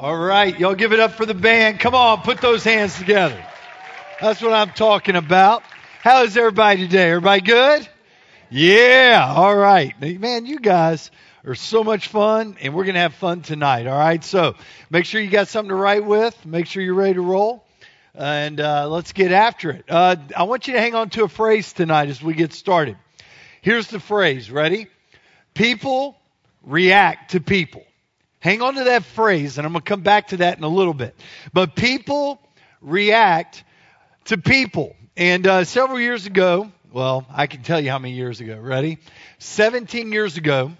All right, y'all give it up for the band. Come on, put those hands together. That's what I'm talking about. How is everybody today? Everybody good? Yeah, all right. Man, you guys are so much fun, and we're going to have fun tonight, all right? So make sure you got something to write with. Make sure you're ready to roll, and uh, let's get after it. Uh, I want you to hang on to a phrase tonight as we get started. Here's the phrase. Ready? People react to people. Hang on to that phrase, and I'm going to come back to that in a little bit. But people react to people. And uh, several years ago, well, I can tell you how many years ago. Ready? 17 years ago,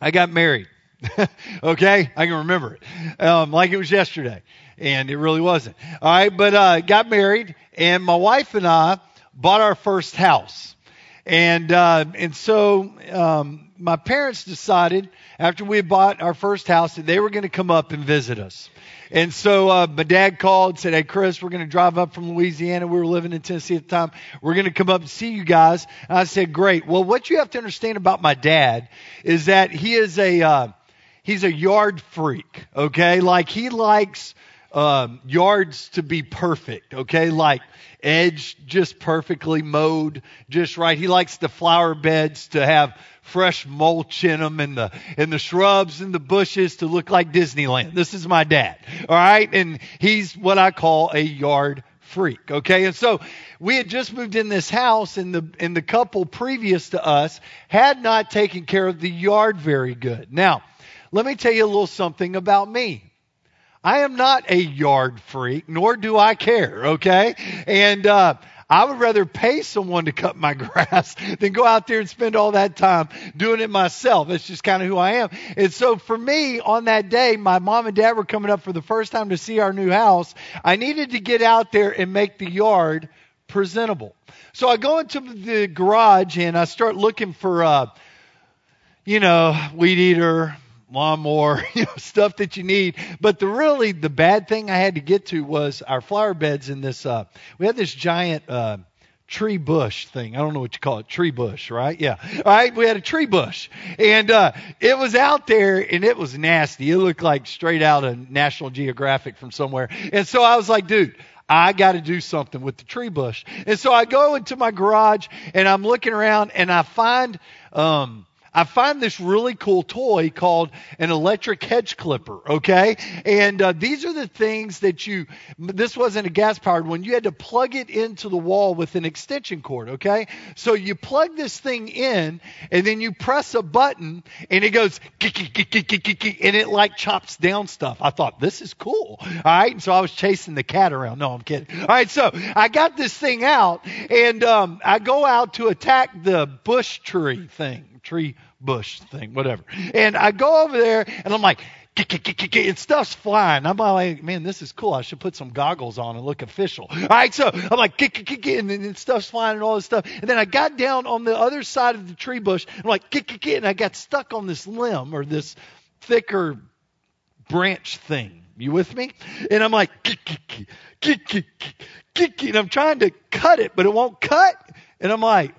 I got married. okay? I can remember it um, like it was yesterday. And it really wasn't. All right, but uh, got married, and my wife and I bought our first house. And, uh, and so um, my parents decided after we had bought our first house that they were going to come up and visit us. And so uh, my dad called, and said, "Hey, Chris, we're going to drive up from Louisiana. We were living in Tennessee at the time. We're going to come up and see you guys." And I said, "Great." Well, what you have to understand about my dad is that he is a uh, he's a yard freak. Okay, like he likes um, yards to be perfect. Okay, like edge just perfectly mowed, just right. He likes the flower beds to have fresh mulch in them and the, and the shrubs and the bushes to look like Disneyland. This is my dad. All right. And he's what I call a yard freak. Okay. And so we had just moved in this house and the, and the couple previous to us had not taken care of the yard very good. Now, let me tell you a little something about me. I am not a yard freak, nor do I care, okay? And uh, I would rather pay someone to cut my grass than go out there and spend all that time doing it myself. That's just kind of who I am. And so for me, on that day, my mom and dad were coming up for the first time to see our new house. I needed to get out there and make the yard presentable. So I go into the garage and I start looking for, uh, you know, weed eater, lawnmower, you know, stuff that you need. But the really the bad thing I had to get to was our flower beds in this. Uh, we had this giant. Uh, tree bush thing. I don't know what you call it. Tree bush, right? Yeah. All right. We had a tree bush and, uh, it was out there and it was nasty. It looked like straight out of National Geographic from somewhere. And so I was like, dude, I got to do something with the tree bush. And so I go into my garage and I'm looking around and I find, um, I find this really cool toy called an electric hedge clipper, okay? And uh, these are the things that you, this wasn't a gas powered one, you had to plug it into the wall with an extension cord, okay? So you plug this thing in, and then you press a button, and it goes, and it like chops down stuff. I thought, this is cool, all right? And so I was chasing the cat around. No, I'm kidding. All right, so I got this thing out, and um, I go out to attack the bush tree thing tree bush thing, whatever. And I go over there and I'm like, and stuff's flying. I'm like, man, this is cool. I should put some goggles on and look official. All right, so I'm like, and then stuff's flying and all this stuff. And then I got down on the other side of the tree bush. I'm like, and I got stuck on this limb or this thicker branch thing. You with me? And I'm like, and I'm trying to cut it, but it won't cut. And I'm like,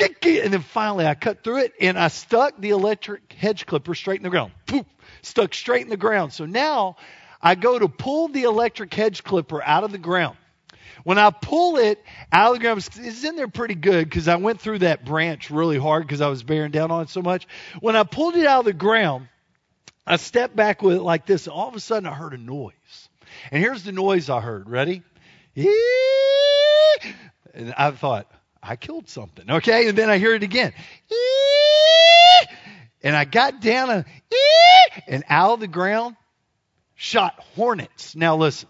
and then finally I cut through it and I stuck the electric hedge clipper straight in the ground. Poof, stuck straight in the ground. So now I go to pull the electric hedge clipper out of the ground. When I pull it out of the ground, it's in there pretty good because I went through that branch really hard because I was bearing down on it so much. When I pulled it out of the ground, I stepped back with it like this, and all of a sudden I heard a noise. And here's the noise I heard. Ready? And I thought, I killed something. Okay. And then I hear it again. And I got down and out of the ground shot hornets. Now listen.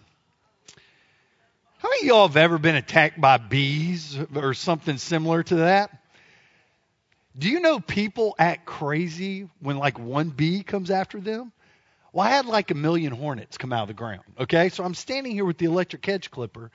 How many of y'all have ever been attacked by bees or something similar to that? Do you know people act crazy when like one bee comes after them? Well, I had like a million hornets come out of the ground. Okay, so I'm standing here with the electric hedge clipper,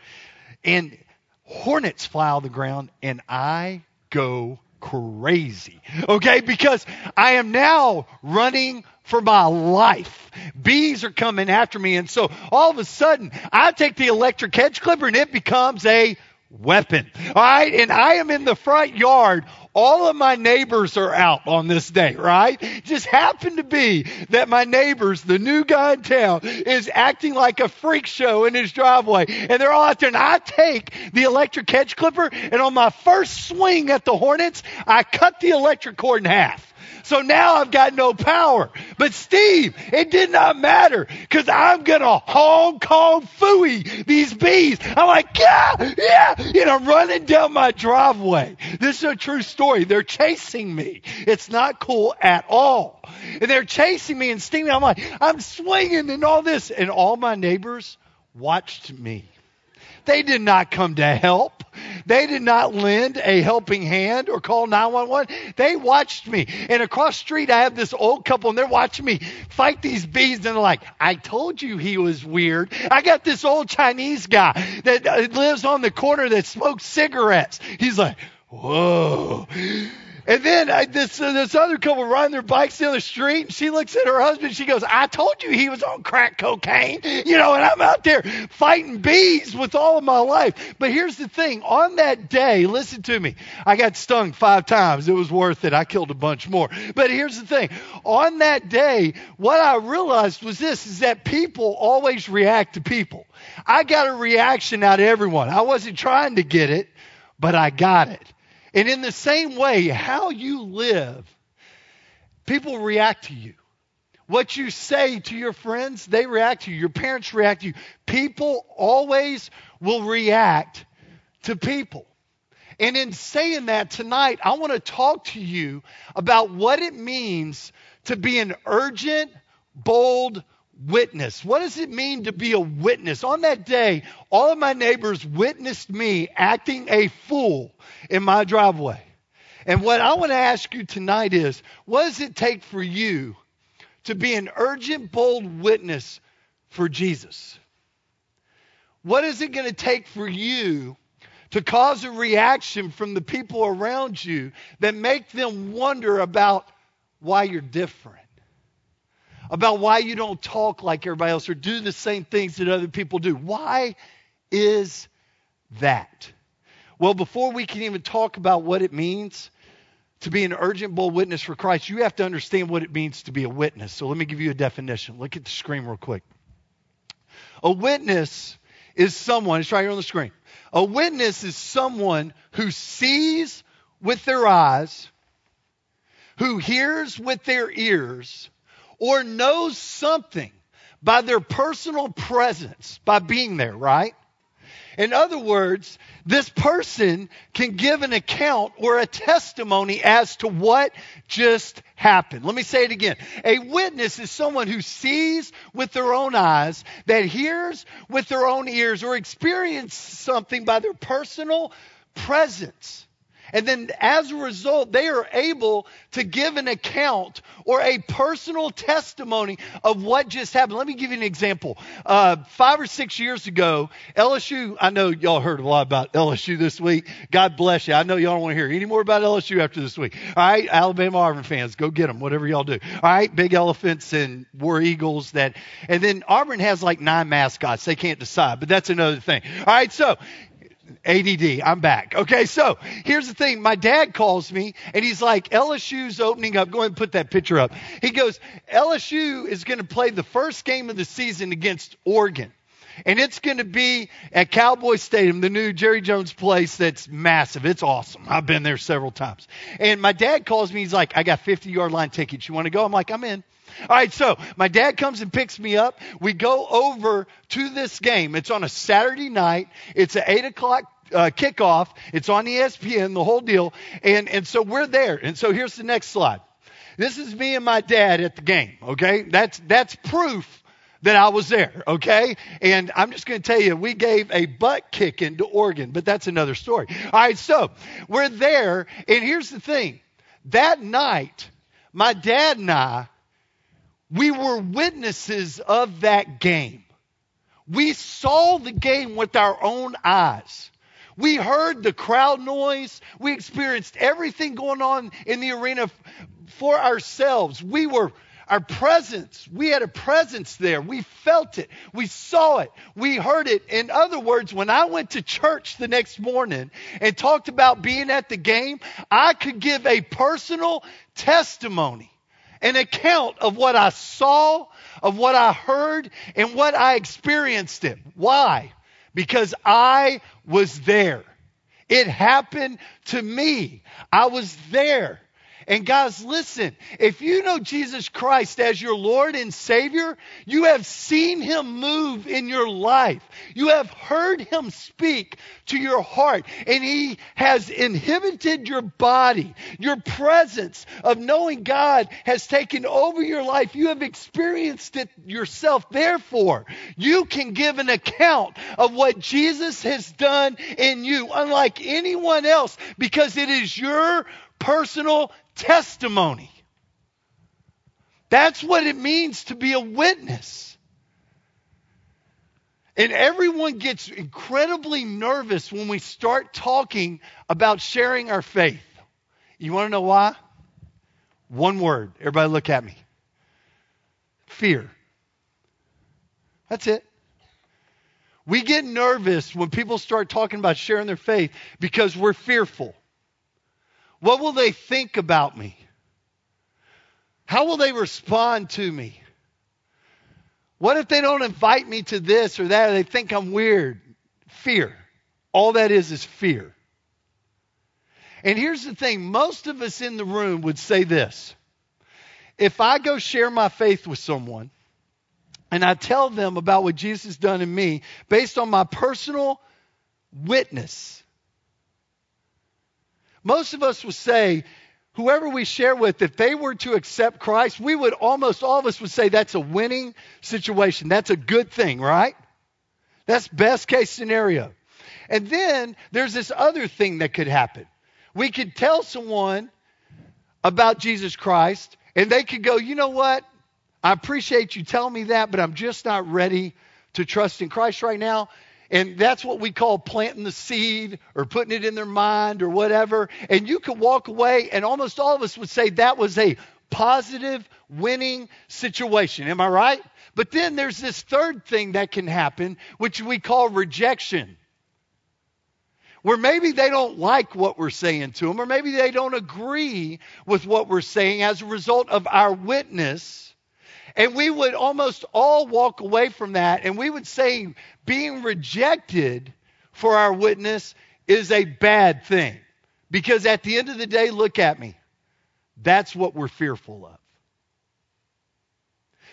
and hornets fly on the ground and I go crazy. Okay? Because I am now running for my life. Bees are coming after me. And so all of a sudden, I take the electric hedge clipper and it becomes a weapon. All right? And I am in the front yard all of my neighbors are out on this day, right? Just happened to be that my neighbors, the new guy in town, is acting like a freak show in his driveway. And they're all out there. And I take the electric hedge clipper, and on my first swing at the Hornets, I cut the electric cord in half. So now I've got no power. But Steve, it did not matter because I'm going to Hong Kong Phooey these bees. I'm like, yeah, yeah. And I'm running down my driveway. This is a true story. They're chasing me. It's not cool at all. And they're chasing me and stinging. I'm like, I'm swinging and all this. And all my neighbors watched me. They did not come to help. They did not lend a helping hand or call 911. They watched me. And across street, I have this old couple and they're watching me fight these bees. And they're like, I told you he was weird. I got this old Chinese guy that uh, lives on the corner that smokes cigarettes. He's like, whoa. And then I, this uh, this other couple riding their bikes down the street, and she looks at her husband. She goes, "I told you he was on crack cocaine, you know." And I'm out there fighting bees with all of my life. But here's the thing: on that day, listen to me. I got stung five times. It was worth it. I killed a bunch more. But here's the thing: on that day, what I realized was this: is that people always react to people. I got a reaction out of everyone. I wasn't trying to get it, but I got it. And in the same way, how you live, people react to you. What you say to your friends, they react to you. Your parents react to you. People always will react to people. And in saying that tonight, I want to talk to you about what it means to be an urgent, bold witness. What does it mean to be a witness? On that day, all of my neighbors witnessed me acting a fool in my driveway. And what I want to ask you tonight is what does it take for you to be an urgent, bold witness for Jesus? What is it going to take for you to cause a reaction from the people around you that make them wonder about why you're different? About why you don't talk like everybody else or do the same things that other people do. Why is that? Well, before we can even talk about what it means to be an urgent, bold witness for Christ, you have to understand what it means to be a witness. So let me give you a definition. Look at the screen real quick. A witness is someone, it's right here on the screen. A witness is someone who sees with their eyes, who hears with their ears, or knows something by their personal presence, by being there, right? In other words, this person can give an account or a testimony as to what just happened. Let me say it again. A witness is someone who sees with their own eyes, that hears with their own ears, or experiences something by their personal presence. And then as a result, they are able to give an account or a personal testimony of what just happened. Let me give you an example. Uh, five or six years ago, LSU, I know y'all heard a lot about LSU this week. God bless you. I know y'all don't want to hear any more about LSU after this week. All right, Alabama Auburn fans, go get them, whatever y'all do. All right, big elephants and war eagles that, and then Auburn has like nine mascots. They can't decide, but that's another thing. All right, so ADD, I'm back. Okay, so here's the thing. My dad calls me and he's like, LSU's opening up. Go ahead and put that picture up. He goes, LSU is going to play the first game of the season against Oregon. And it's going to be at Cowboy Stadium, the new Jerry Jones place that's massive. It's awesome. I've been there several times. And my dad calls me. He's like, I got 50 yard line tickets. You want to go? I'm like, I'm in. All right, so my dad comes and picks me up. We go over to this game. It's on a Saturday night. It's an 8 o'clock uh, kickoff. It's on ESPN, the whole deal. And, and so we're there. And so here's the next slide. This is me and my dad at the game, okay? That's, that's proof that I was there, okay? And I'm just going to tell you, we gave a butt kicking to Oregon, but that's another story. All right, so we're there, and here's the thing. That night, my dad and I we were witnesses of that game. We saw the game with our own eyes. We heard the crowd noise. We experienced everything going on in the arena for ourselves. We were our presence. We had a presence there. We felt it. We saw it. We heard it. In other words, when I went to church the next morning and talked about being at the game, I could give a personal testimony, an account of what I saw, of what I heard, and what I experienced it. Why? Because I was there. It happened to me. I was there. And guys, listen, if you know Jesus Christ as your Lord and Savior, you have seen Him move in your life. You have heard Him speak to your heart, and He has inhibited your body. Your presence of knowing God has taken over your life. You have experienced it yourself. Therefore, you can give an account of what Jesus has done in you, unlike anyone else, because it is your personal testimony. That's what it means to be a witness. And everyone gets incredibly nervous when we start talking about sharing our faith. You want to know why? One word. Everybody look at me. Fear. That's it. We get nervous when people start talking about sharing their faith because we're fearful. What will they think about me? How will they respond to me? What if they don't invite me to this or that or they think I'm weird? Fear. All that is is fear. And here's the thing most of us in the room would say this if I go share my faith with someone and I tell them about what Jesus has done in me based on my personal witness, most of us would say, whoever we share with, if they were to accept Christ, we would almost all of us would say that's a winning situation. That's a good thing, right? That's best case scenario. And then there's this other thing that could happen. We could tell someone about Jesus Christ, and they could go, you know what? I appreciate you telling me that, but I'm just not ready to trust in Christ right now. And that's what we call planting the seed or putting it in their mind or whatever. And you could walk away, and almost all of us would say that was a positive, winning situation. Am I right? But then there's this third thing that can happen, which we call rejection. Where maybe they don't like what we're saying to them, or maybe they don't agree with what we're saying as a result of our witness and we would almost all walk away from that and we would say being rejected for our witness is a bad thing. Because at the end of the day, look at me. That's what we're fearful of.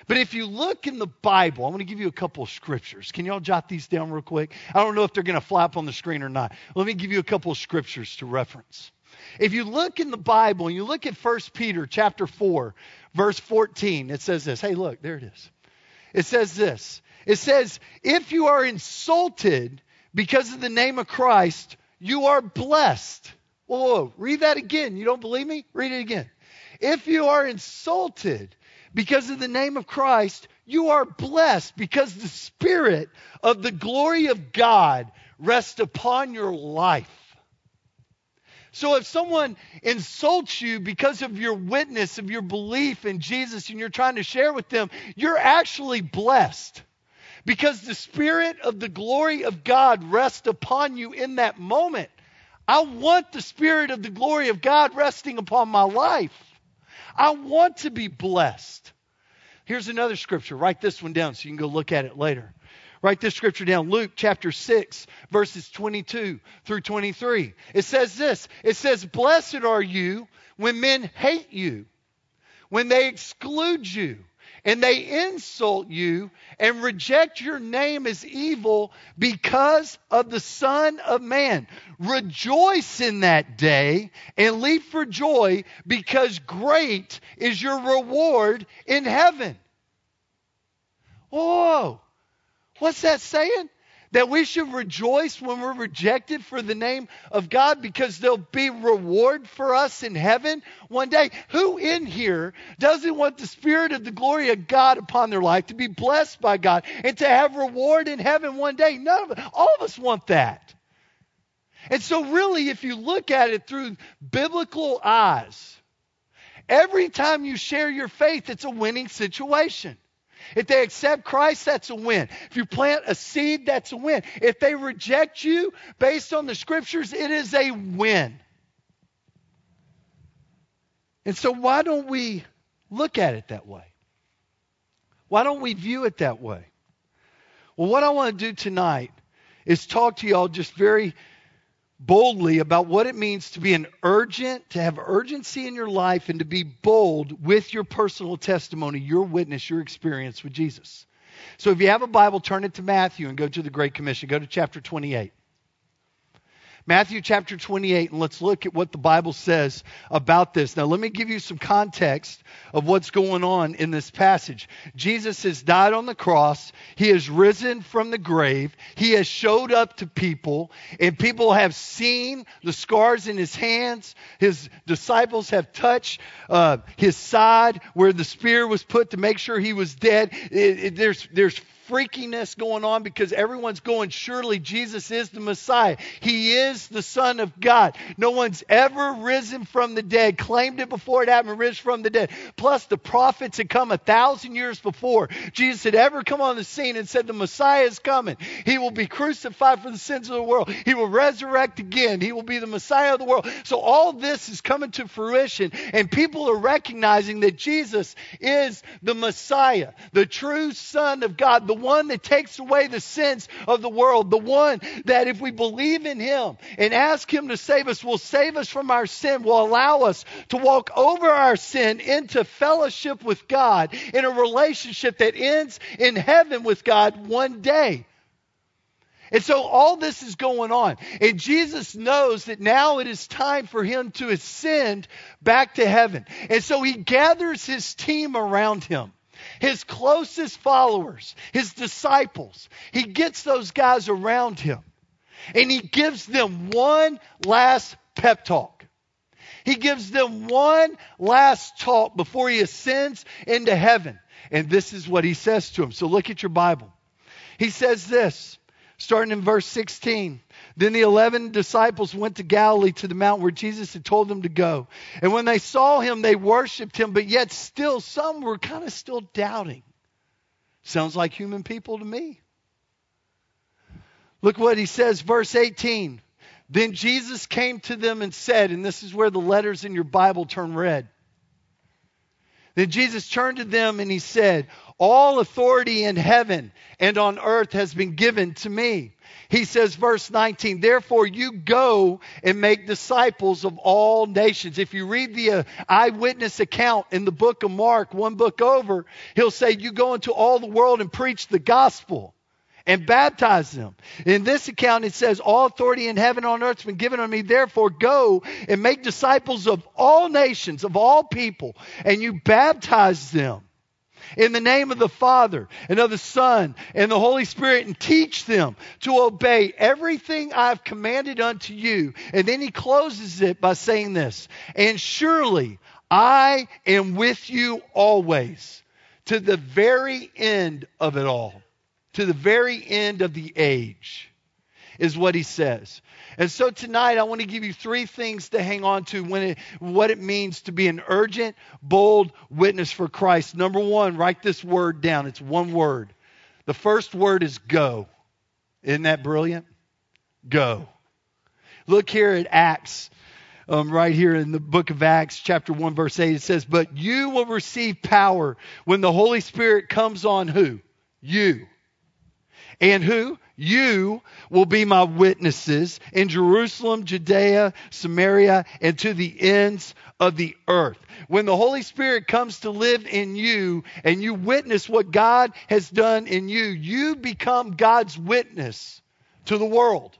But if you look in the Bible, I'm going to give you a couple of scriptures. Can y'all jot these down real quick? I don't know if they're going to flap on the screen or not. Let me give you a couple of scriptures to reference. If you look in the Bible and you look at 1 Peter chapter 4, verse 14, it says this. Hey, look, there it is. It says this. It says, if you are insulted because of the name of Christ, you are blessed. Whoa, whoa, read that again. You don't believe me? Read it again. If you are insulted because of the name of Christ, you are blessed because the Spirit of the glory of God rests upon your life. So if someone insults you because of your witness, of your belief in Jesus, and you're trying to share with them, you're actually blessed. Because the Spirit of the glory of God rests upon you in that moment. I want the Spirit of the glory of God resting upon my life. I want to be blessed. Here's another scripture. Write this one down so you can go look at it later. Write this scripture down Luke chapter 6, verses 22 through 23. It says this It says, Blessed are you when men hate you, when they exclude you, and they insult you and reject your name as evil because of the Son of Man. Rejoice in that day and leap for joy because great is your reward in heaven. Whoa. What's that saying? That we should rejoice when we're rejected for the name of God because there'll be reward for us in heaven one day. Who in here doesn't want the Spirit of the glory of God upon their life to be blessed by God and to have reward in heaven one day? None of us, all of us want that. And so, really, if you look at it through biblical eyes, Every time you share your faith, it's a winning situation. If they accept Christ, that's a win. If you plant a seed, that's a win. If they reject you based on the scriptures, it is a win. And so, why don't we look at it that way? Why don't we view it that way? Well, what I want to do tonight is talk to y'all just very boldly about what it means to be an urgent, to have urgency in your life, and to be bold with your personal testimony, your witness, your experience with Jesus. So if you have a Bible, turn it to Matthew and go to the Great Commission. Go to chapter 28. Matthew chapter 28, and let's look at what the Bible says about this. Now, let me give you some context of what's going on in this passage. Jesus has died on the cross, he has risen from the grave, he has showed up to people, and people have seen the scars in his hands. His disciples have touched uh, his side where the spear was put to make sure he was dead. It, it, there's, there's freakiness going on because everyone's going, surely Jesus is the Messiah. He is the Son of God. No one's ever risen from the dead, claimed it before it happened, risen from the dead. Plus, the prophets had come a thousand years before Jesus had ever come on the scene and said, The Messiah is coming. He will be crucified for the sins of the world. He will resurrect again. He will be the Messiah of the world. So, all this is coming to fruition, and people are recognizing that Jesus is the Messiah, the true Son of God, the one that takes away the sins of the world, the one that if we believe in him and ask him to save us, will save us from our sin, will allow us to walk over our sin into fellowship with God in a relationship that ends in heaven with God one day. And so all this is going on. And Jesus knows that now it is time for him to ascend back to heaven. And so he gathers his team around him his closest followers, his disciples. He gets those guys around him and he gives them one last pep talk. He gives them one last talk before he ascends into heaven. And this is what he says to them. So look at your Bible. He says this, starting in verse 16. Then the eleven disciples went to Galilee to the mountain where Jesus had told them to go. And when they saw him, they worshiped him, but yet still some were kind of still doubting. Sounds like human people to me. Look what he says, verse 18. Then Jesus came to them and said, and this is where the letters in your Bible turn red. Then Jesus turned to them and he said, All authority in heaven and on earth has been given to me. He says, verse 19, therefore you go and make disciples of all nations. If you read the uh, eyewitness account in the book of Mark, one book over, he'll say, You go into all the world and preach the gospel and baptize them. In this account, it says, All authority in heaven and on earth has been given unto me. Therefore, go and make disciples of all nations, of all people, and you baptize them in the name of the Father and of the Son and the Holy Spirit and teach them to obey everything I've commanded unto you. And then he closes it by saying this, and surely I am with you always to the very end of it all, to the very end of the age, is what he says. And so tonight I want to give you three things to hang on to when it, what it means to be an urgent, bold witness for Christ. Number one, write this word down. It's one word. The first word is go. Isn't that brilliant? Go. Look here at Acts. Um, right here in the book of Acts, chapter 1, verse 8, it says, But you will receive power when the Holy Spirit comes on who? You. And who? You will be my witnesses in Jerusalem, Judea, Samaria, and to the ends of the earth. When the Holy Spirit comes to live in you and you witness what God has done in you, you become God's witness to the world.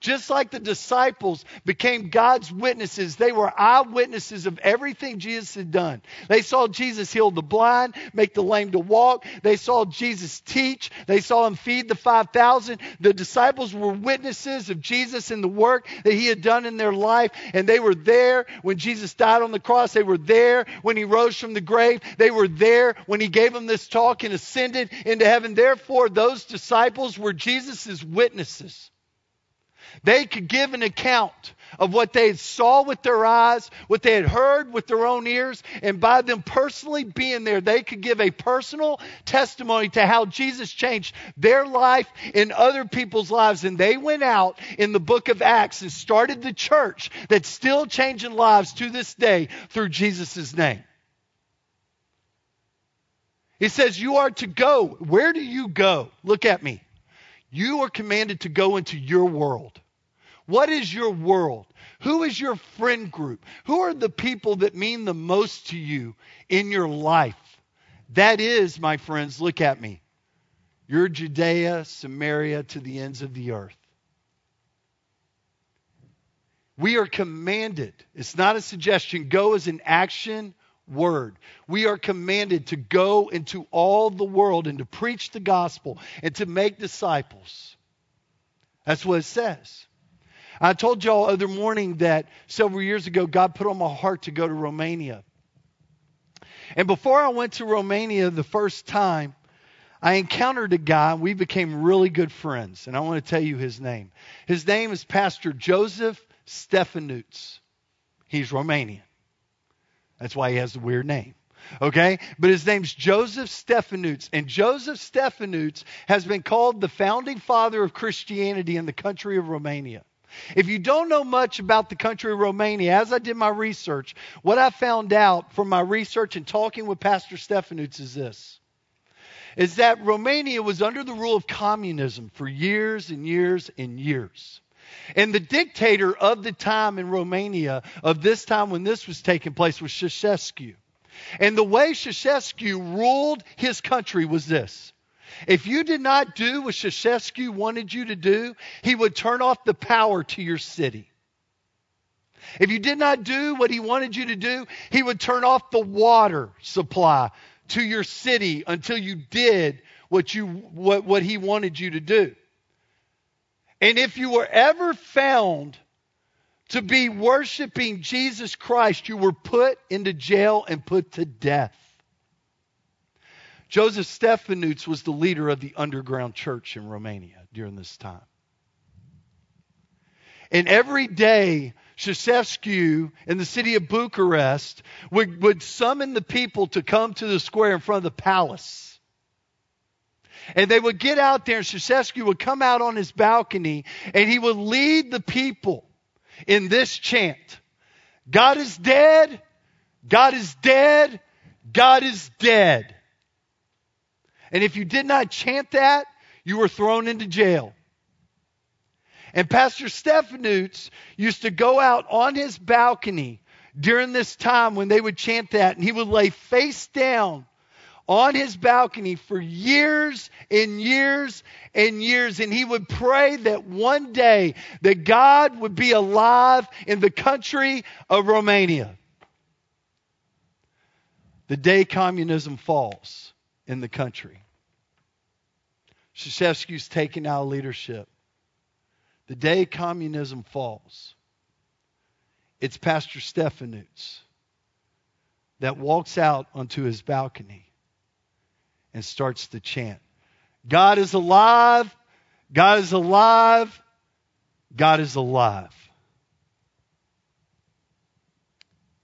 Just like the disciples became God's witnesses, they were eyewitnesses of everything Jesus had done. They saw Jesus heal the blind, make the lame to walk. They saw Jesus teach. They saw him feed the 5,000. The disciples were witnesses of Jesus and the work that he had done in their life. And they were there when Jesus died on the cross. They were there when he rose from the grave. They were there when he gave them this talk and ascended into heaven. Therefore, those disciples were Jesus' witnesses. They could give an account of what they saw with their eyes, what they had heard with their own ears, and by them personally being there, they could give a personal testimony to how Jesus changed their life and other people's lives. And they went out in the book of Acts and started the church that's still changing lives to this day through Jesus' name. He says, You are to go. Where do you go? Look at me. You are commanded to go into your world. What is your world? Who is your friend group? Who are the people that mean the most to you in your life? That is, my friends, look at me. Your Judea, Samaria, to the ends of the earth. We are commanded, it's not a suggestion, go as an action word. We are commanded to go into all the world and to preach the gospel and to make disciples. That's what it says. I told y'all other morning that several years ago God put on my heart to go to Romania. And before I went to Romania the first time, I encountered a guy. We became really good friends, and I want to tell you his name. His name is Pastor Joseph Stefanuts. He's Romanian. That's why he has the weird name. Okay? But his name's Joseph Stefanuts. And Joseph Stefanuts has been called the founding father of Christianity in the country of Romania. If you don't know much about the country of Romania, as I did my research, what I found out from my research and talking with Pastor Stefanuts is this is that Romania was under the rule of communism for years and years and years. And the dictator of the time in Romania, of this time when this was taking place, was Ceausescu. And the way Ceausescu ruled his country was this. If you did not do what Ceausescu wanted you to do, he would turn off the power to your city. If you did not do what he wanted you to do, he would turn off the water supply to your city until you did what you what, what he wanted you to do. And if you were ever found to be worshiping Jesus Christ, you were put into jail and put to death. Joseph Stefanuts was the leader of the underground church in Romania during this time. And every day, Ceausescu in the city of Bucharest would, would summon the people to come to the square in front of the palace. And they would get out there, and Ceausescu would come out on his balcony, and he would lead the people in this chant God is dead, God is dead, God is dead. And if you did not chant that, you were thrown into jail. And Pastor Stefanuts used to go out on his balcony during this time when they would chant that, and he would lay face down on his balcony for years and years and years and he would pray that one day that God would be alive in the country of Romania. The day communism falls in the country. Ceausescu's taken out leadership. The day communism falls, it's Pastor Stefanuts that walks out onto his balcony and starts to chant God is alive, God is alive, God is alive.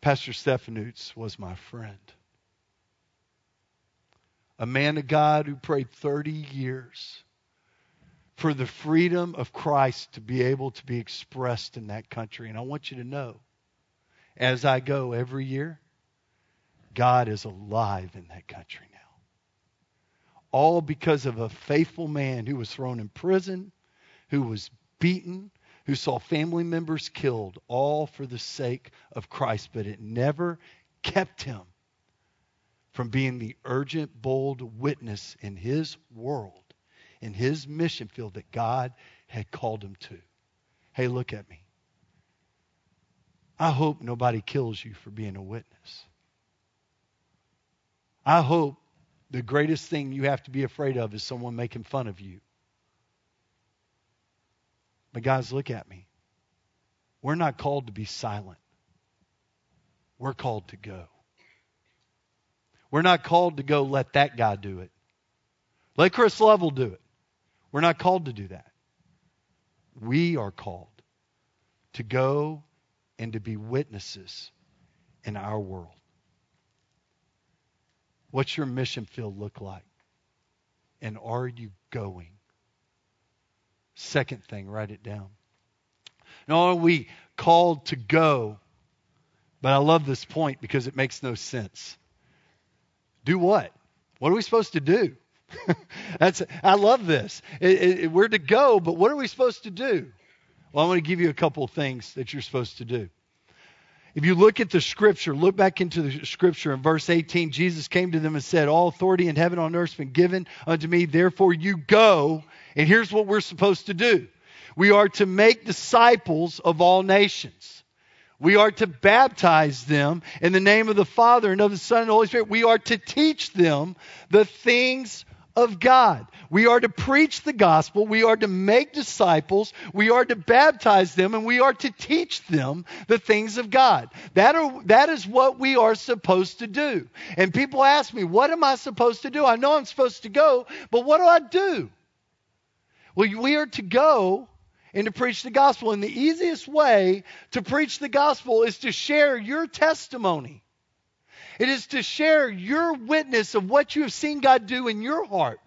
Pastor Stefanuts was my friend a man of God who prayed 30 years for the freedom of Christ to be able to be expressed in that country. And I want you to know, as I go every year, God is alive in that country. All because of a faithful man who was thrown in prison, who was beaten, who saw family members killed, all for the sake of Christ. But it never kept him from being the urgent, bold witness in his world, in his mission field that God had called him to. Hey, look at me. I hope nobody kills you for being a witness. I hope the greatest thing you have to be afraid of is someone making fun of you. But, guys, look at me. We're not called to be silent, we're called to go. We're not called to go let that guy do it. Let Chris Lovell do it. We're not called to do that. we are called to go and to be witnesses in our world. What's your mission field look like? And are you going? Second thing, write it down. Not only are we called to go, but I love this point because it makes no sense. Do what? What are we supposed to do? That's I love this. It, it, we're to go, but what are we supposed to do? Well, I want to give you a couple of things that you're supposed to do. If you look at the scripture, look back into the scripture in verse 18, Jesus came to them and said, All authority in heaven and on earth has been given unto me, therefore you go. And here's what we're supposed to do we are to make disciples of all nations. We are to baptize them in the name of the Father and of the Son and the Holy Spirit. We are to teach them the things of God. We are to preach the gospel. We are to make disciples. We are to baptize them and we are to teach them the things of God. That, are, that is what we are supposed to do. And people ask me, what am I supposed to do? I know I'm supposed to go, but what do I do? Well, we are to go and to preach the gospel. And the easiest way to preach the gospel is to share your testimony. It is to share your witness of what you have seen God do in your heart,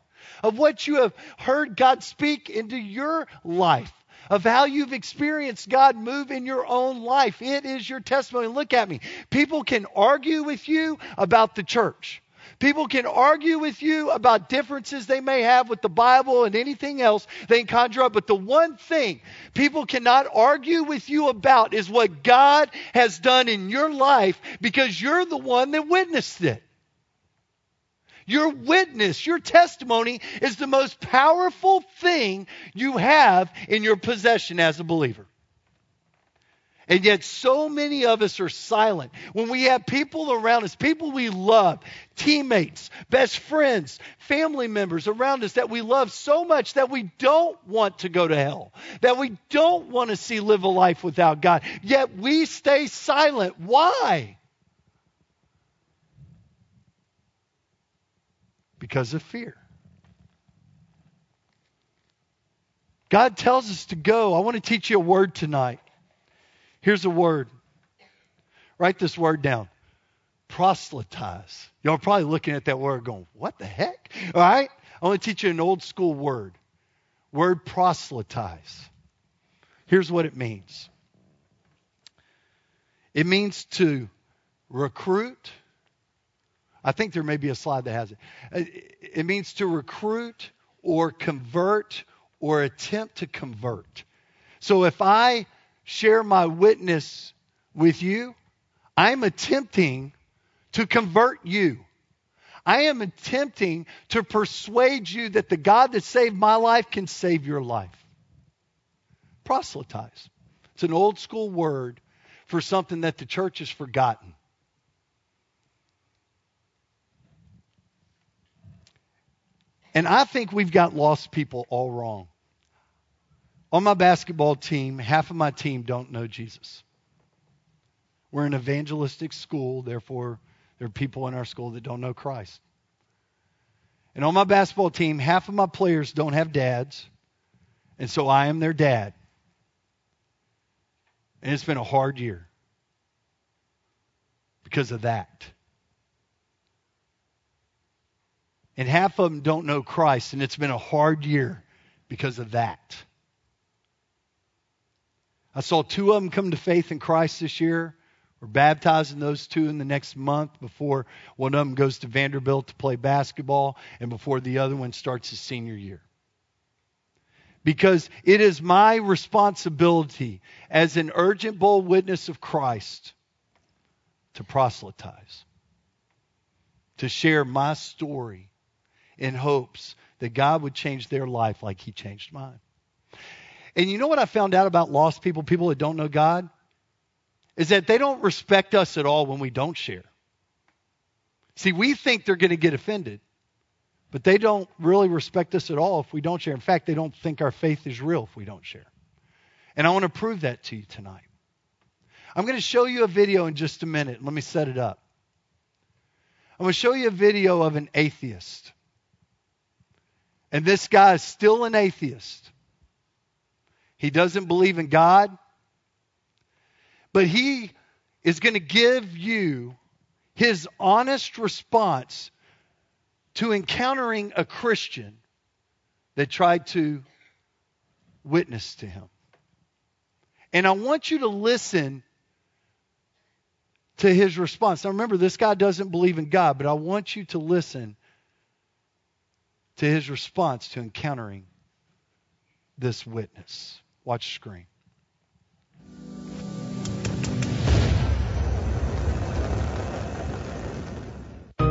of what you have heard God speak into your life, of how you've experienced God move in your own life. It is your testimony. Look at me. People can argue with you about the church. People can argue with you about differences they may have with the Bible and anything else they can conjure up. But the one thing people cannot argue with you about is what God has done in your life because you're the one that witnessed it. Your witness, your testimony is the most powerful thing you have in your possession as a believer. And yet, so many of us are silent. When we have people around us, people we love, teammates, best friends, family members around us that we love so much that we don't want to go to hell, that we don't want to see live a life without God, yet we stay silent. Why? Because of fear. God tells us to go. I want to teach you a word tonight. Here's a word. Write this word down. Proselytize. Y'all are probably looking at that word going, what the heck? All right? I want to teach you an old school word. Word proselytize. Here's what it means. It means to recruit. I think there may be a slide that has it. It means to recruit or convert or attempt to convert. So if I share my witness with you, I'm attempting to convert you. I am attempting to persuade you that the God that saved my life can save your life. Proselytize. It's an old school word for something that the church has forgotten. And I think we've got lost people all wrong. On my basketball team, half of my team don't know Jesus. We're an evangelistic school, therefore, there are people in our school that don't know Christ. And on my basketball team, half of my players don't have dads, and so I am their dad. And it's been a hard year because of that. And half of them don't know Christ, and it's been a hard year because of that. I saw two of them come to faith in Christ this year. We're baptizing those two in the next month before one of them goes to Vanderbilt to play basketball and before the other one starts his senior year. Because it is my responsibility as an urgent, bold witness of Christ to proselytize, to share my story in hopes that God would change their life like He changed mine. And you know what I found out about lost people, people that don't know God? Is that they don't respect us at all when we don't share. See, we think they're going to get offended, but they don't really respect us at all if we don't share. In fact, they don't think our faith is real if we don't share. And I want to prove that to you tonight. I'm going to show you a video in just a minute. Let me set it up. I'm going to show you a video of an atheist. And this guy is still an atheist. He doesn't believe in God. But he is going to give you his honest response to encountering a Christian that tried to witness to him. And I want you to listen to his response. Now remember, this guy doesn't believe in God, but I want you to listen to his response to encountering this witness. Watch screen. I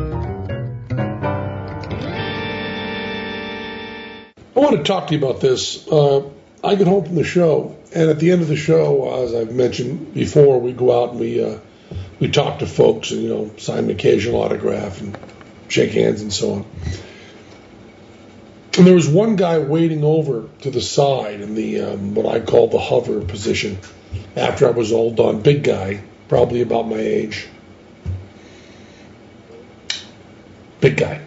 want to talk to you about this. Uh, I get home from the show, and at the end of the show, as I've mentioned before, we go out and we uh, we talk to folks and you know sign an occasional autograph and shake hands and so on. And there was one guy waiting over to the side in the um, what I call the hover position. After I was all done, big guy, probably about my age, big guy,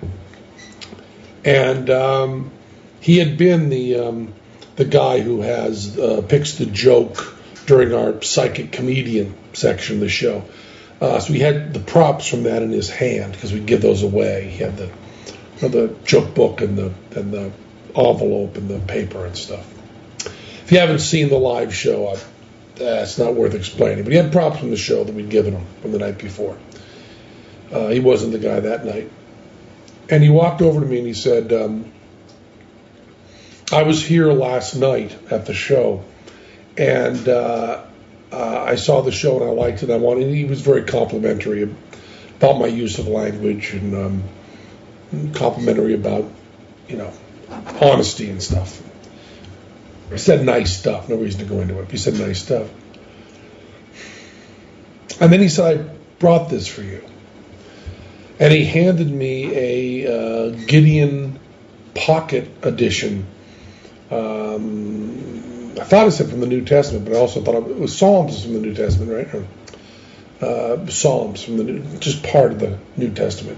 and um, he had been the um, the guy who has uh, picks the joke during our psychic comedian section of the show. Uh, so he had the props from that in his hand because we give those away. He had the the joke book and the and the envelope and the paper and stuff. If you haven't seen the live show, I, it's not worth explaining. But he had props from the show that we'd given him from the night before. Uh, he wasn't the guy that night, and he walked over to me and he said, um, "I was here last night at the show, and." Uh, uh, I saw the show and I liked it. I wanted. He was very complimentary about my use of language and um, complimentary about, you know, honesty and stuff. He said nice stuff. No reason to go into it. He said nice stuff. And then he said, I brought this for you. And he handed me a uh, Gideon Pocket Edition. Um, I thought it said from the New Testament, but I also thought it was Psalms from the New Testament, right? Or, uh, Psalms from the New, just part of the New Testament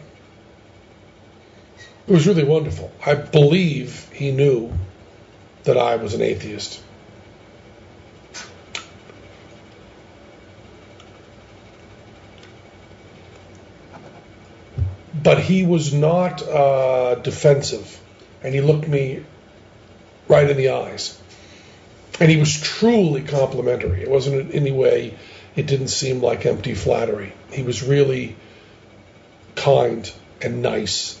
it was really wonderful. I believe he knew that I was an atheist. But he was not uh, defensive, and he looked me right in the eyes. And he was truly complimentary. It wasn't in any way, it didn't seem like empty flattery. He was really kind and nice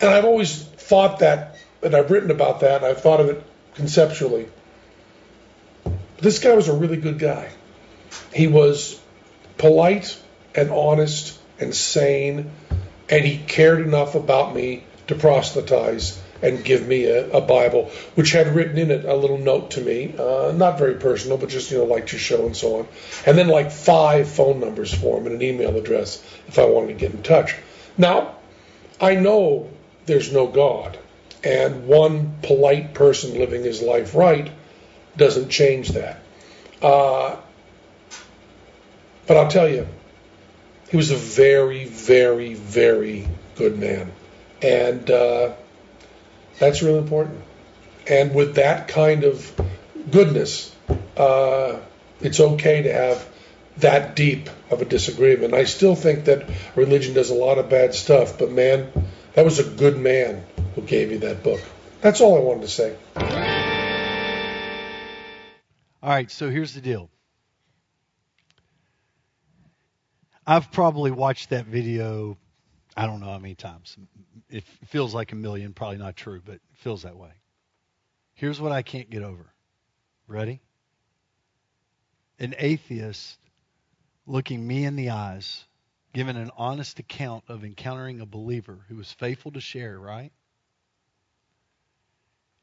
And I've always thought that, and I've written about that, and I've thought of it conceptually. This guy was a really good guy. He was polite and honest and sane, and he cared enough about me to proselytize and give me a, a Bible, which had written in it a little note to me, uh, not very personal, but just you know, like your show and so on, and then like five phone numbers for him and an email address if I wanted to get in touch. Now, I know there's no God. And one polite person living his life right doesn't change that. Uh, but I'll tell you, he was a very, very, very good man. And uh, that's really important. And with that kind of goodness, uh, it's okay to have that deep of a disagreement. I still think that religion does a lot of bad stuff, but man, that was a good man who gave you that book. That's all I wanted to say. All right, so here's the deal. I've probably watched that video, I don't know how many times. It feels like a million, probably not true, but it feels that way. Here's what I can't get over. Ready? An atheist looking me in the eyes, giving an honest account of encountering a believer who was faithful to share, right?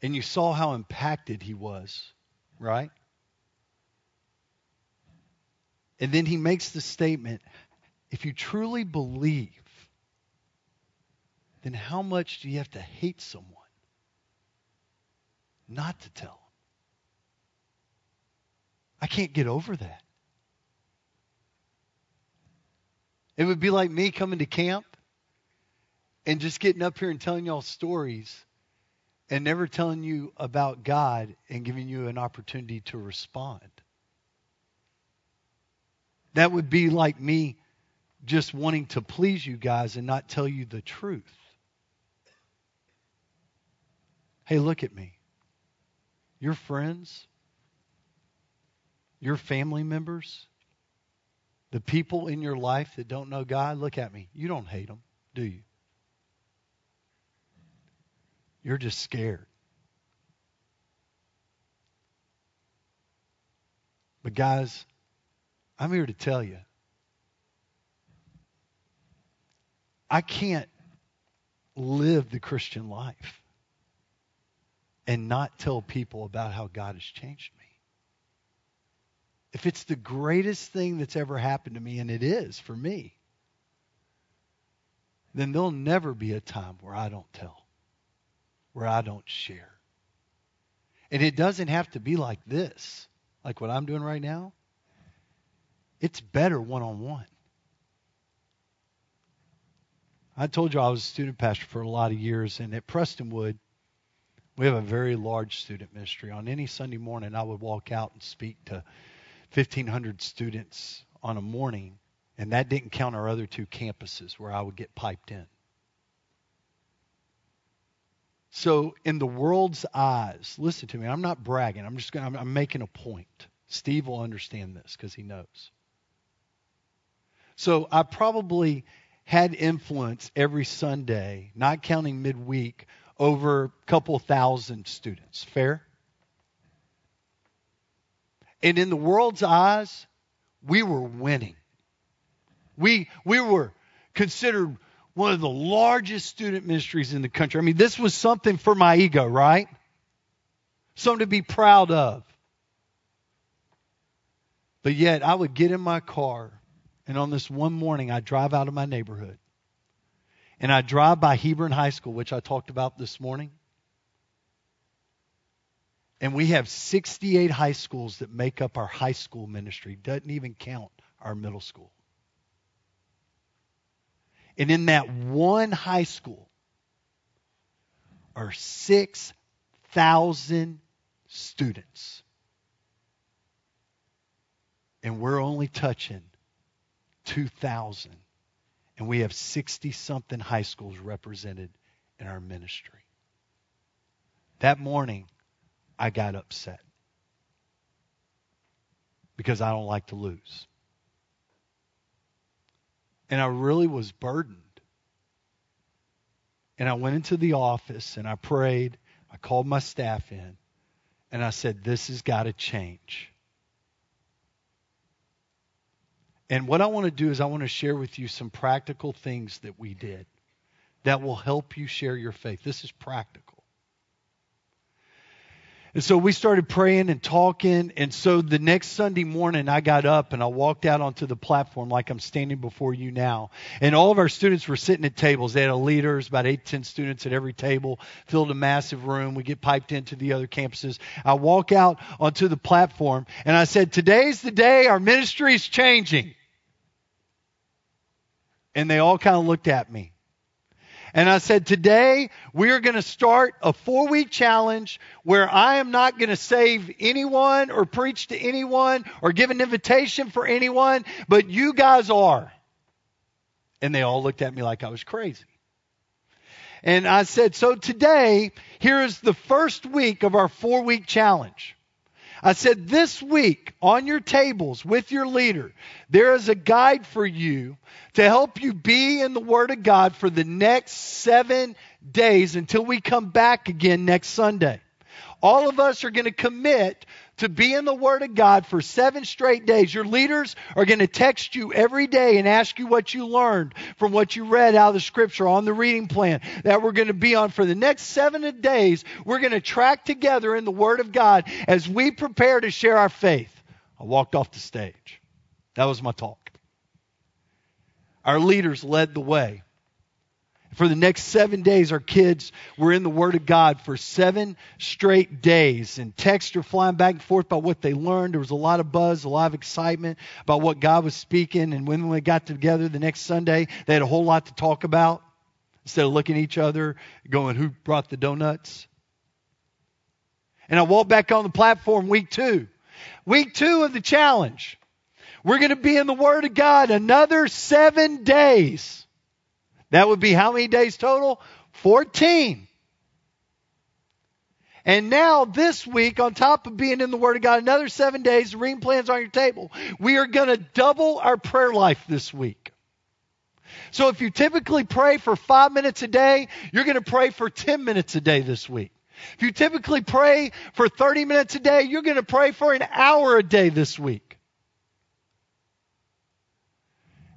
And you saw how impacted he was, right? And then he makes the statement if you truly believe, then how much do you have to hate someone not to tell them? I can't get over that. It would be like me coming to camp and just getting up here and telling y'all stories and never telling you about God and giving you an opportunity to respond. That would be like me just wanting to please you guys and not tell you the truth. Hey, look at me. Your friends, your family members, the people in your life that don't know God, look at me. You don't hate them, do you? You're just scared. But, guys, I'm here to tell you I can't live the Christian life and not tell people about how God has changed me. If it's the greatest thing that's ever happened to me, and it is for me, then there'll never be a time where I don't tell, where I don't share. And it doesn't have to be like this, like what I'm doing right now. It's better one on one. I told you I was a student pastor for a lot of years, and at Prestonwood, we have a very large student ministry. On any Sunday morning, I would walk out and speak to 1,500 students on a morning, and that didn't count our other two campuses where I would get piped in. So, in the world's eyes, listen to me. I'm not bragging. I'm just going. I'm, I'm making a point. Steve will understand this because he knows. So, I probably had influence every Sunday, not counting midweek, over a couple thousand students. Fair? And in the world's eyes, we were winning. We, we were considered one of the largest student ministries in the country. I mean, this was something for my ego, right? Something to be proud of. But yet, I would get in my car and on this one morning, I drive out of my neighborhood and I drive by Hebron High School, which I talked about this morning. And we have 68 high schools that make up our high school ministry, doesn't even count our middle school. And in that one high school are 6,000 students. And we're only touching 2,000. And we have 60 something high schools represented in our ministry. That morning, I got upset because I don't like to lose. And I really was burdened. And I went into the office and I prayed. I called my staff in and I said, This has got to change. And what I want to do is I want to share with you some practical things that we did that will help you share your faith. This is practical. And so we started praying and talking. And so the next Sunday morning, I got up and I walked out onto the platform like I'm standing before you now. And all of our students were sitting at tables. They had a leaders, about eight, ten students at every table, filled a massive room. We get piped into the other campuses. I walk out onto the platform and I said, Today's the day our ministry is changing. And they all kind of looked at me. And I said, today we are going to start a four week challenge where I am not going to save anyone or preach to anyone or give an invitation for anyone, but you guys are. And they all looked at me like I was crazy. And I said, so today, here is the first week of our four week challenge. I said, this week on your tables with your leader, there is a guide for you to help you be in the Word of God for the next seven days until we come back again next Sunday. All of us are going to commit to be in the Word of God for seven straight days. Your leaders are going to text you every day and ask you what you learned from what you read out of the Scripture on the reading plan that we're going to be on for the next seven days. We're going to track together in the Word of God as we prepare to share our faith. I walked off the stage. That was my talk. Our leaders led the way. For the next seven days, our kids were in the Word of God for seven straight days. And texts are flying back and forth about what they learned. There was a lot of buzz, a lot of excitement about what God was speaking. And when we got together the next Sunday, they had a whole lot to talk about. Instead of looking at each other, going, Who brought the donuts? And I walked back on the platform week two. Week two of the challenge. We're going to be in the Word of God another seven days. That would be how many days total? 14. And now this week, on top of being in the Word of God, another seven days, reading plans on your table. We are going to double our prayer life this week. So if you typically pray for five minutes a day, you're going to pray for 10 minutes a day this week. If you typically pray for 30 minutes a day, you're going to pray for an hour a day this week.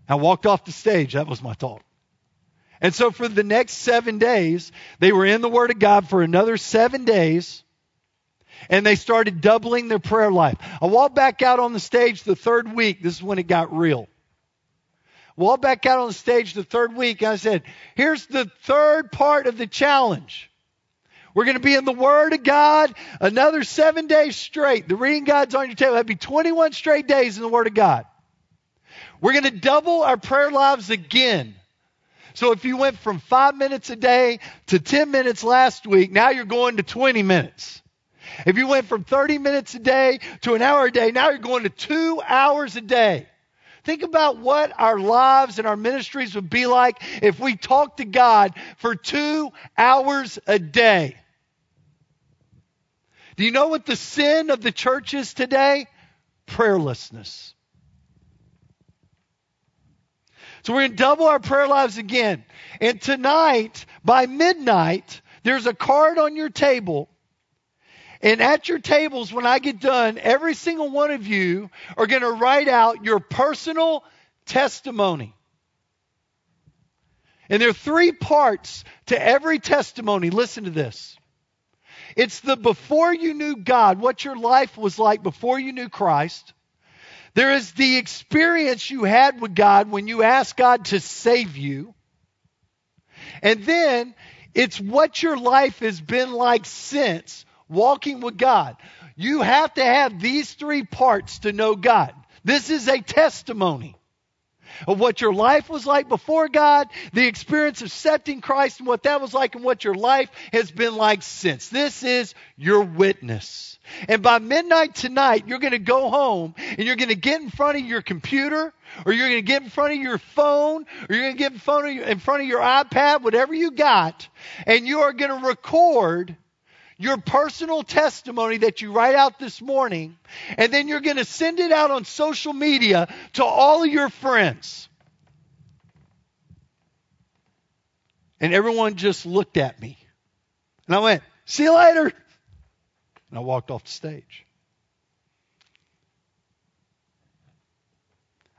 I walked off the stage. That was my talk. And so for the next seven days, they were in the Word of God for another seven days, and they started doubling their prayer life. I walked back out on the stage the third week. This is when it got real. Walked back out on the stage the third week, and I said, Here's the third part of the challenge. We're going to be in the Word of God another seven days straight. The reading God's on your table. That'd be 21 straight days in the Word of God. We're going to double our prayer lives again. So if you went from five minutes a day to 10 minutes last week, now you're going to 20 minutes. If you went from 30 minutes a day to an hour a day, now you're going to two hours a day. Think about what our lives and our ministries would be like if we talked to God for two hours a day. Do you know what the sin of the church is today? Prayerlessness. So we're going to double our prayer lives again. And tonight, by midnight, there's a card on your table. And at your tables, when I get done, every single one of you are going to write out your personal testimony. And there are three parts to every testimony. Listen to this. It's the before you knew God, what your life was like before you knew Christ. There is the experience you had with God when you asked God to save you. And then it's what your life has been like since walking with God. You have to have these three parts to know God. This is a testimony of what your life was like before God, the experience of accepting Christ and what that was like, and what your life has been like since. This is your witness. And by midnight tonight, you're going to go home and you're going to get in front of your computer or you're going to get in front of your phone or you're going to get in front of your, in front of your iPad, whatever you got, and you are going to record your personal testimony that you write out this morning, and then you're going to send it out on social media to all of your friends. And everyone just looked at me. And I went, See you later. And I walked off the stage.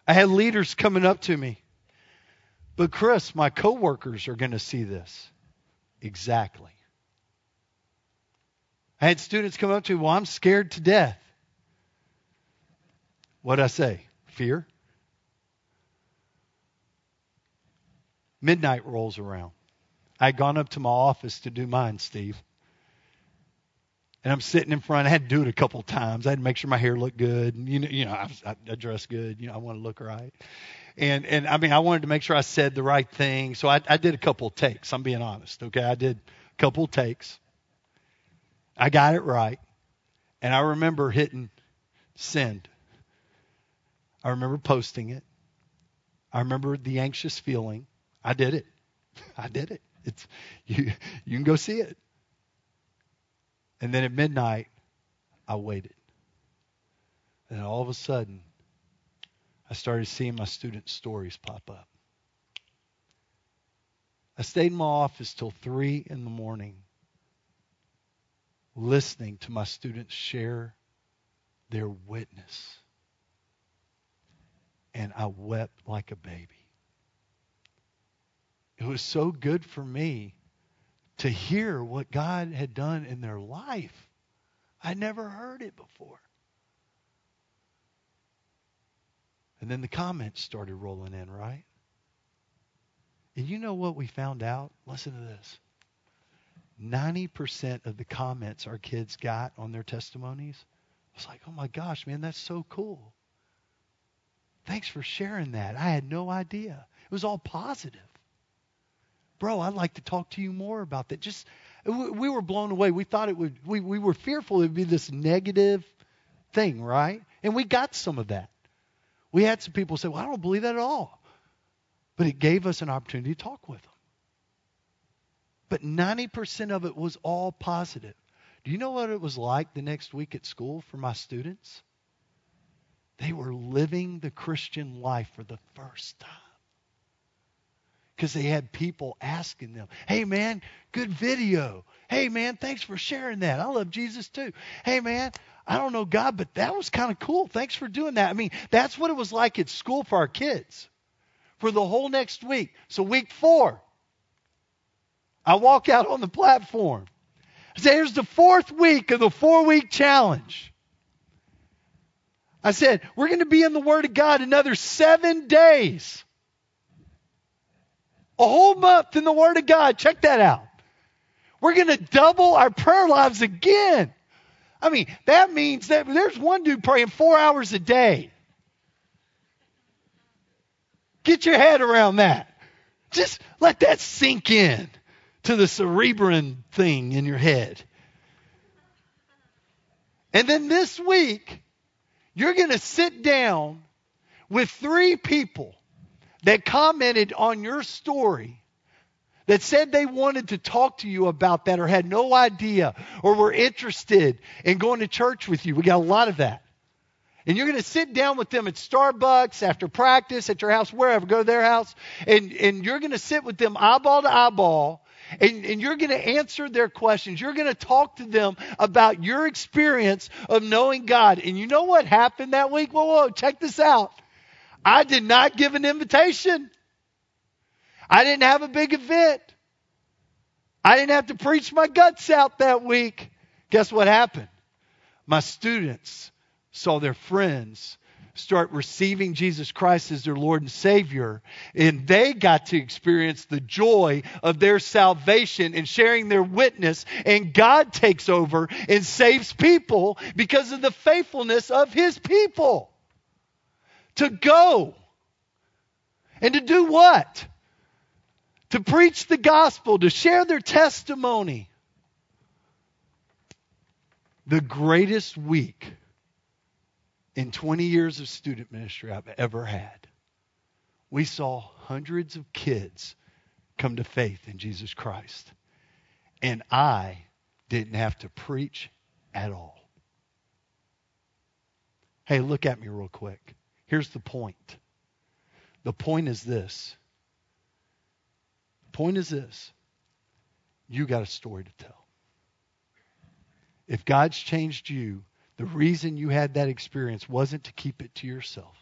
I had leaders coming up to me. But Chris, my coworkers are going to see this. Exactly. I had students come up to me, well, I'm scared to death. What'd I say? Fear? Midnight rolls around. I'd gone up to my office to do mine, Steve. And I'm sitting in front. I had to do it a couple times. I had to make sure my hair looked good. And, you know, you know, I, was, I, dressed good. You know, I want to look right. And and I mean, I wanted to make sure I said the right thing. So I, I did a couple takes. I'm being honest. Okay, I did a couple takes. I got it right. And I remember hitting send. I remember posting it. I remember the anxious feeling. I did it. I did it. It's you you can go see it. And then at midnight, I waited. And all of a sudden, I started seeing my students' stories pop up. I stayed in my office till 3 in the morning, listening to my students share their witness. And I wept like a baby. It was so good for me to hear what God had done in their life. I never heard it before. And then the comments started rolling in, right? And you know what we found out? Listen to this 90% of the comments our kids got on their testimonies was like, oh my gosh, man, that's so cool. Thanks for sharing that. I had no idea. It was all positive. Bro, I'd like to talk to you more about that. Just we were blown away. We thought it would we, we were fearful it would be this negative thing, right? And we got some of that. We had some people say, Well, I don't believe that at all. But it gave us an opportunity to talk with them. But 90% of it was all positive. Do you know what it was like the next week at school for my students? They were living the Christian life for the first time. Because they had people asking them, hey man, good video. Hey man, thanks for sharing that. I love Jesus too. Hey man, I don't know God, but that was kind of cool. Thanks for doing that. I mean, that's what it was like at school for our kids for the whole next week. So, week four, I walk out on the platform. I say, here's the fourth week of the four week challenge. I said, we're going to be in the Word of God another seven days. A whole month in the Word of God. Check that out. We're going to double our prayer lives again. I mean, that means that there's one dude praying four hours a day. Get your head around that. Just let that sink in to the cerebrin thing in your head. And then this week, you're going to sit down with three people that commented on your story that said they wanted to talk to you about that or had no idea or were interested in going to church with you. We got a lot of that. And you're going to sit down with them at Starbucks after practice, at your house, wherever, go to their house, and, and you're going to sit with them eyeball to eyeball, and, and you're going to answer their questions. You're going to talk to them about your experience of knowing God. And you know what happened that week? Whoa, whoa, check this out. I did not give an invitation. I didn't have a big event. I didn't have to preach my guts out that week. Guess what happened? My students saw their friends start receiving Jesus Christ as their Lord and Savior, and they got to experience the joy of their salvation and sharing their witness, and God takes over and saves people because of the faithfulness of His people. To go and to do what? to preach the gospel, to share their testimony. The greatest week in 20 years of student ministry I've ever had. We saw hundreds of kids come to faith in Jesus Christ. And I didn't have to preach at all. Hey, look at me real quick. Here's the point. The point is this The Point is this you got a story to tell. If God's changed you, the reason you had that experience wasn't to keep it to yourself,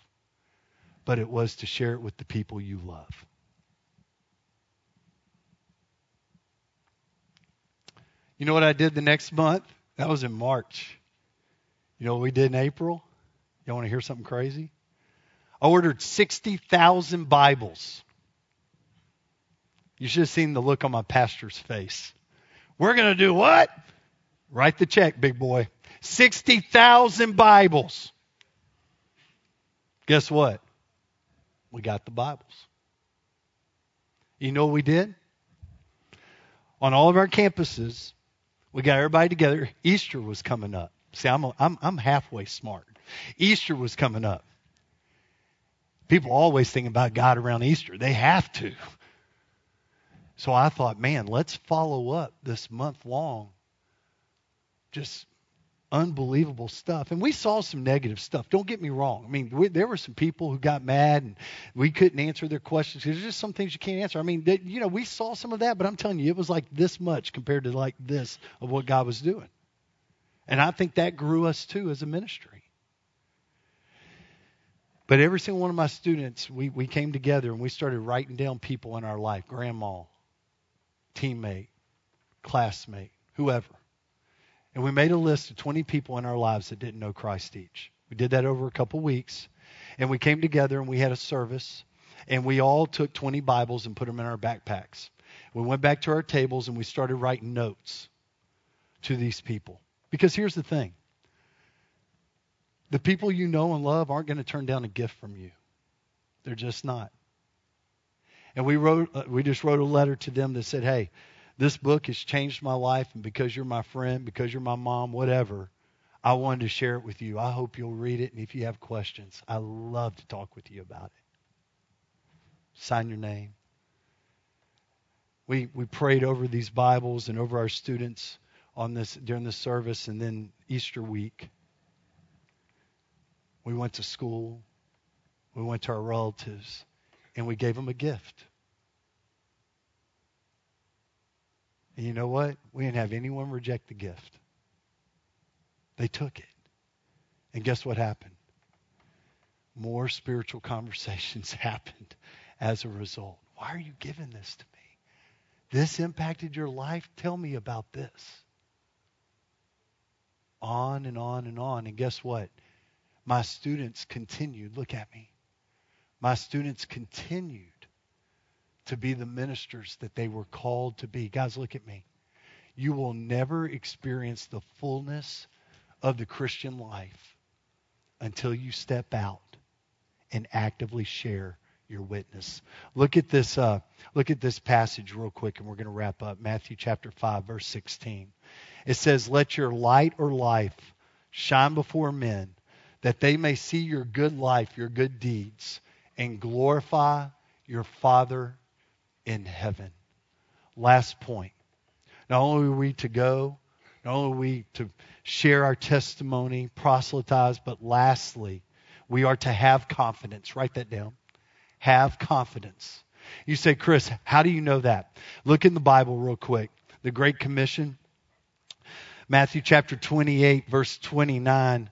but it was to share it with the people you love. You know what I did the next month That was in March. You know what we did in April? You want to hear something crazy? I ordered 60,000 Bibles. You should have seen the look on my pastor's face. We're going to do what? Write the check, big boy. 60,000 Bibles. Guess what? We got the Bibles. You know what we did? On all of our campuses, we got everybody together. Easter was coming up. See, I'm, I'm, I'm halfway smart. Easter was coming up. People always think about God around Easter. They have to. So I thought, man, let's follow up this month long. Just unbelievable stuff. And we saw some negative stuff. Don't get me wrong. I mean, we, there were some people who got mad and we couldn't answer their questions. There's just some things you can't answer. I mean, you know, we saw some of that, but I'm telling you, it was like this much compared to like this of what God was doing. And I think that grew us too as a ministry. But every single one of my students, we, we came together and we started writing down people in our life grandma, teammate, classmate, whoever. And we made a list of 20 people in our lives that didn't know Christ each. We did that over a couple weeks. And we came together and we had a service. And we all took 20 Bibles and put them in our backpacks. We went back to our tables and we started writing notes to these people. Because here's the thing the people you know and love aren't going to turn down a gift from you. They're just not. And we wrote uh, we just wrote a letter to them that said, "Hey, this book has changed my life and because you're my friend, because you're my mom, whatever, I wanted to share it with you. I hope you'll read it and if you have questions, I love to talk with you about it. Sign your name. We we prayed over these Bibles and over our students on this during the service and then Easter week. We went to school. We went to our relatives and we gave them a gift. And you know what? We didn't have anyone reject the gift. They took it. And guess what happened? More spiritual conversations happened as a result. Why are you giving this to me? This impacted your life? Tell me about this. On and on and on. And guess what? My students continued. Look at me. My students continued to be the ministers that they were called to be. Guys, look at me. You will never experience the fullness of the Christian life until you step out and actively share your witness. Look at this. Uh, look at this passage real quick, and we're going to wrap up. Matthew chapter five, verse sixteen. It says, "Let your light or life shine before men, that they may see your good life, your good deeds, and glorify your Father in heaven. Last point. Not only are we to go, not only are we to share our testimony, proselytize, but lastly, we are to have confidence. Write that down. Have confidence. You say, Chris, how do you know that? Look in the Bible real quick. The Great Commission, Matthew chapter 28, verse 29,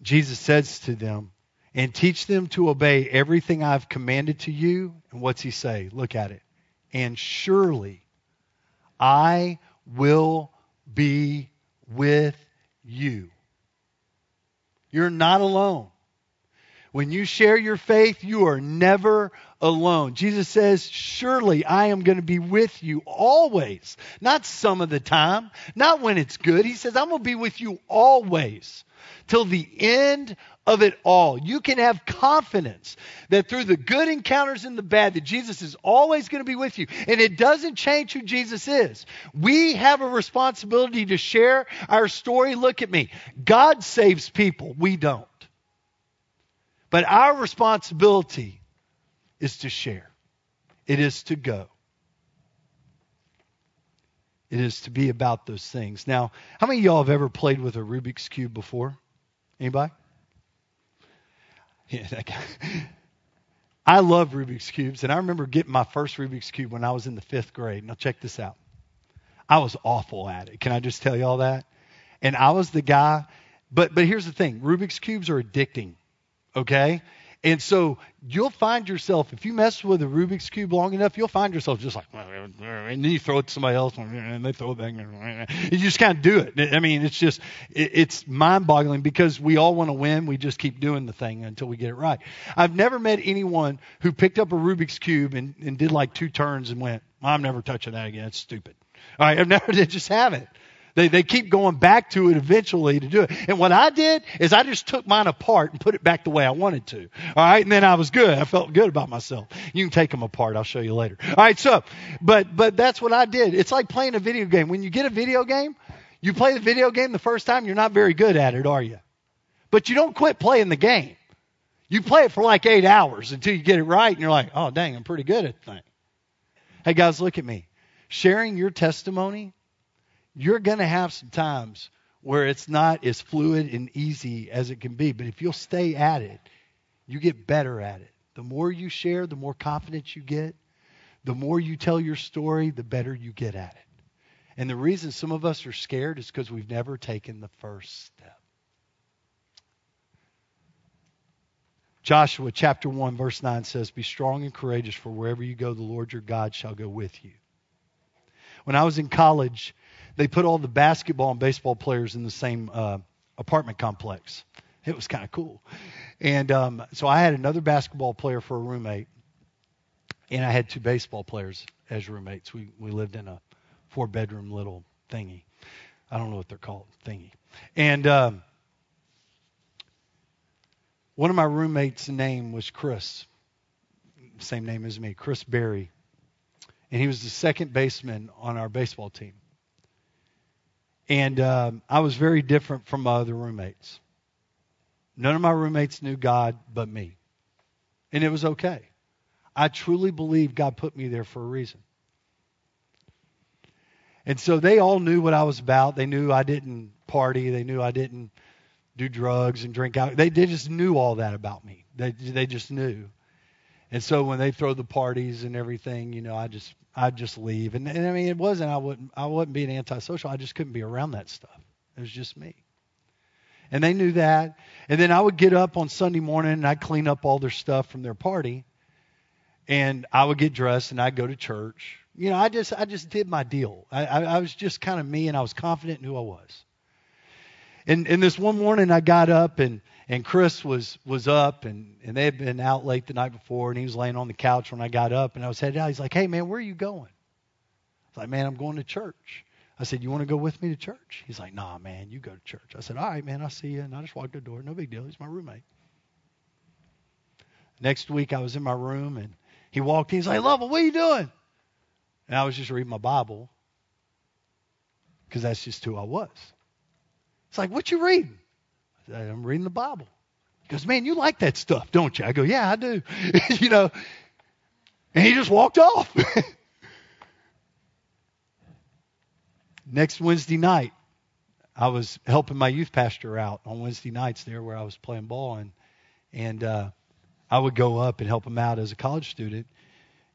Jesus says to them, and teach them to obey everything I've commanded to you. And what's he say? Look at it. And surely I will be with you. You're not alone. When you share your faith, you are never alone. Jesus says, Surely I am going to be with you always. Not some of the time, not when it's good. He says, I'm going to be with you always till the end of it all. You can have confidence that through the good encounters and the bad, that Jesus is always going to be with you. And it doesn't change who Jesus is. We have a responsibility to share our story. Look at me. God saves people. We don't. But our responsibility is to share. It is to go. It is to be about those things. Now, how many of y'all have ever played with a Rubik's Cube before? Anybody? Yeah, that guy. I love Rubik's Cubes, and I remember getting my first Rubik's Cube when I was in the fifth grade. Now, check this out. I was awful at it. Can I just tell you all that? And I was the guy, but but here's the thing Rubik's Cubes are addicting, okay? And so you'll find yourself, if you mess with a Rubik's Cube long enough, you'll find yourself just like, and then you throw it to somebody else, and they throw it back. And You just kind of do it. I mean, it's just, it's mind boggling because we all want to win. We just keep doing the thing until we get it right. I've never met anyone who picked up a Rubik's Cube and, and did like two turns and went, I'm never touching that again. It's stupid. All right, I've never, just haven't. They, they keep going back to it eventually to do it. And what I did is I just took mine apart and put it back the way I wanted to. All right. And then I was good. I felt good about myself. You can take them apart. I'll show you later. All right. So, but, but that's what I did. It's like playing a video game. When you get a video game, you play the video game the first time, you're not very good at it, are you? But you don't quit playing the game. You play it for like eight hours until you get it right and you're like, oh, dang, I'm pretty good at the thing. Hey, guys, look at me. Sharing your testimony you're going to have some times where it's not as fluid and easy as it can be. But if you'll stay at it, you get better at it. The more you share, the more confidence you get. The more you tell your story, the better you get at it. And the reason some of us are scared is because we've never taken the first step. Joshua chapter 1, verse 9 says, Be strong and courageous, for wherever you go, the Lord your God shall go with you. When I was in college, they put all the basketball and baseball players in the same uh, apartment complex. It was kind of cool. And um, so I had another basketball player for a roommate, and I had two baseball players as roommates. We we lived in a four bedroom little thingy. I don't know what they're called, thingy. And um, one of my roommates' name was Chris, same name as me, Chris Berry, and he was the second baseman on our baseball team. And um, I was very different from my other roommates. None of my roommates knew God but me. And it was okay. I truly believe God put me there for a reason. And so they all knew what I was about. They knew I didn't party. They knew I didn't do drugs and drink out. They, they just knew all that about me. They, they just knew. And so when they throw the parties and everything, you know, I just I'd just leave. And, and I mean, it wasn't I wouldn't I wasn't being antisocial. I just couldn't be around that stuff. It was just me. And they knew that. And then I would get up on Sunday morning and I'd clean up all their stuff from their party. And I would get dressed and I'd go to church. You know, I just I just did my deal. I, I, I was just kind of me and I was confident in who I was. And and this one morning I got up and and Chris was was up and and they had been out late the night before and he was laying on the couch when I got up and I was headed out. He's like, "Hey man, where are you going?" I was like, "Man, I'm going to church." I said, "You want to go with me to church?" He's like, "Nah, man, you go to church." I said, "All right, man, I'll see you." And I just walked to the door. No big deal. He's my roommate. Next week I was in my room and he walked in. He's like, "Lovell, what are you doing?" And I was just reading my Bible because that's just who I was. It's like, "What you reading?" I said, I'm reading the Bible. He goes, Man, you like that stuff, don't you? I go, Yeah, I do. you know. And he just walked off. Next Wednesday night, I was helping my youth pastor out on Wednesday nights there where I was playing ball and and uh, I would go up and help him out as a college student.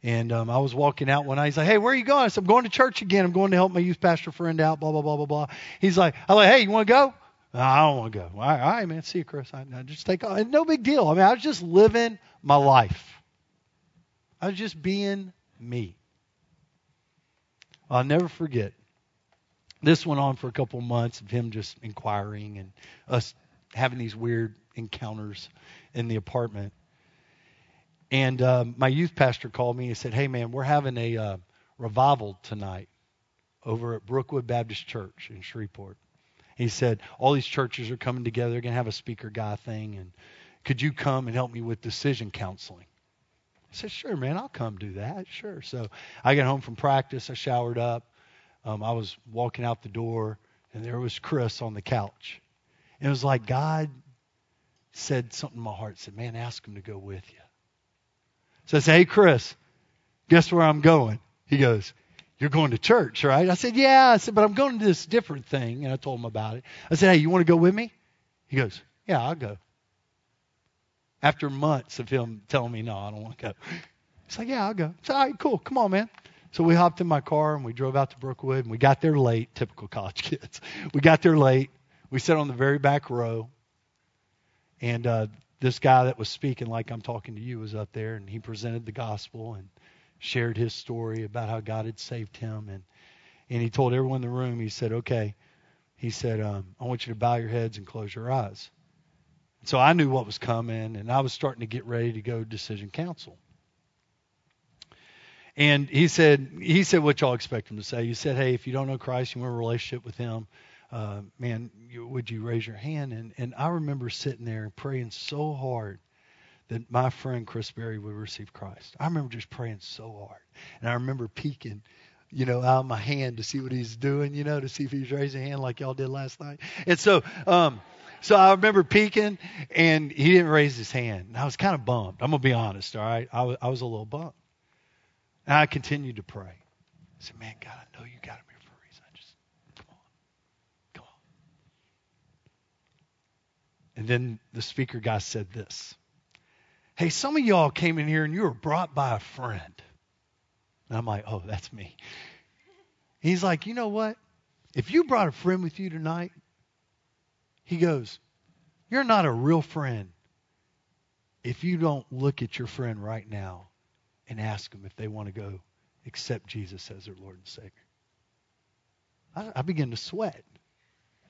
And um, I was walking out one night. He's like, "Hey, where are you going?" I said, "I'm going to church again. I'm going to help my youth pastor friend out." Blah blah blah blah blah. He's like, "I'm like, hey, you want to go?" I don't want to go. All right, all right, man. See you, Chris. I, I just take off. No big deal. I mean, I was just living my life. I was just being me. I'll never forget. This went on for a couple months of him just inquiring and us having these weird encounters in the apartment. And um, my youth pastor called me and said, "Hey, man, we're having a uh, revival tonight over at Brookwood Baptist Church in Shreveport." He said, All these churches are coming together. They're going to have a speaker guy thing. And could you come and help me with decision counseling? I said, Sure, man, I'll come do that. Sure. So I got home from practice. I showered up. Um, I was walking out the door, and there was Chris on the couch. It was like God said something in my heart. Said, Man, ask him to go with you. Said, Hey, Chris, guess where I'm going? He goes, you're going to church, right? I said, Yeah. I said, But I'm going to this different thing. And I told him about it. I said, Hey, you want to go with me? He goes, Yeah, I'll go. After months of him telling me, No, I don't want to go. He's like, Yeah, I'll go. I said, All right, cool. Come on, man. So we hopped in my car and we drove out to Brookwood and we got there late, typical college kids. We got there late. We sat on the very back row. And uh, this guy that was speaking like I'm talking to you was up there, and he presented the gospel and shared his story about how God had saved him, and and he told everyone in the room, he said, "Okay," he said, um, "I want you to bow your heads and close your eyes." So I knew what was coming, and I was starting to get ready to go to decision council. And he said, he said what y'all expect him to say. He said, hey, if you don't know Christ, you want a relationship with him, uh, man, you, would you raise your hand? And, and I remember sitting there and praying so hard that my friend Chris Berry would receive Christ. I remember just praying so hard. And I remember peeking, you know, out my hand to see what he's doing, you know, to see if he's raising a hand like y'all did last night. And so, um, so I remember peeking, and he didn't raise his hand. And I was kind of bummed. I'm gonna be honest. All right, I was, I was a little bummed. And I continued to pray. I said, "Man, God, I know you got him here for a reason. I just come on, come on." And then the speaker guy said this. Hey, some of y'all came in here and you were brought by a friend. And I'm like, oh, that's me. He's like, you know what? If you brought a friend with you tonight, he goes, You're not a real friend if you don't look at your friend right now and ask them if they want to go accept Jesus as their Lord and Savior. I, I began to sweat.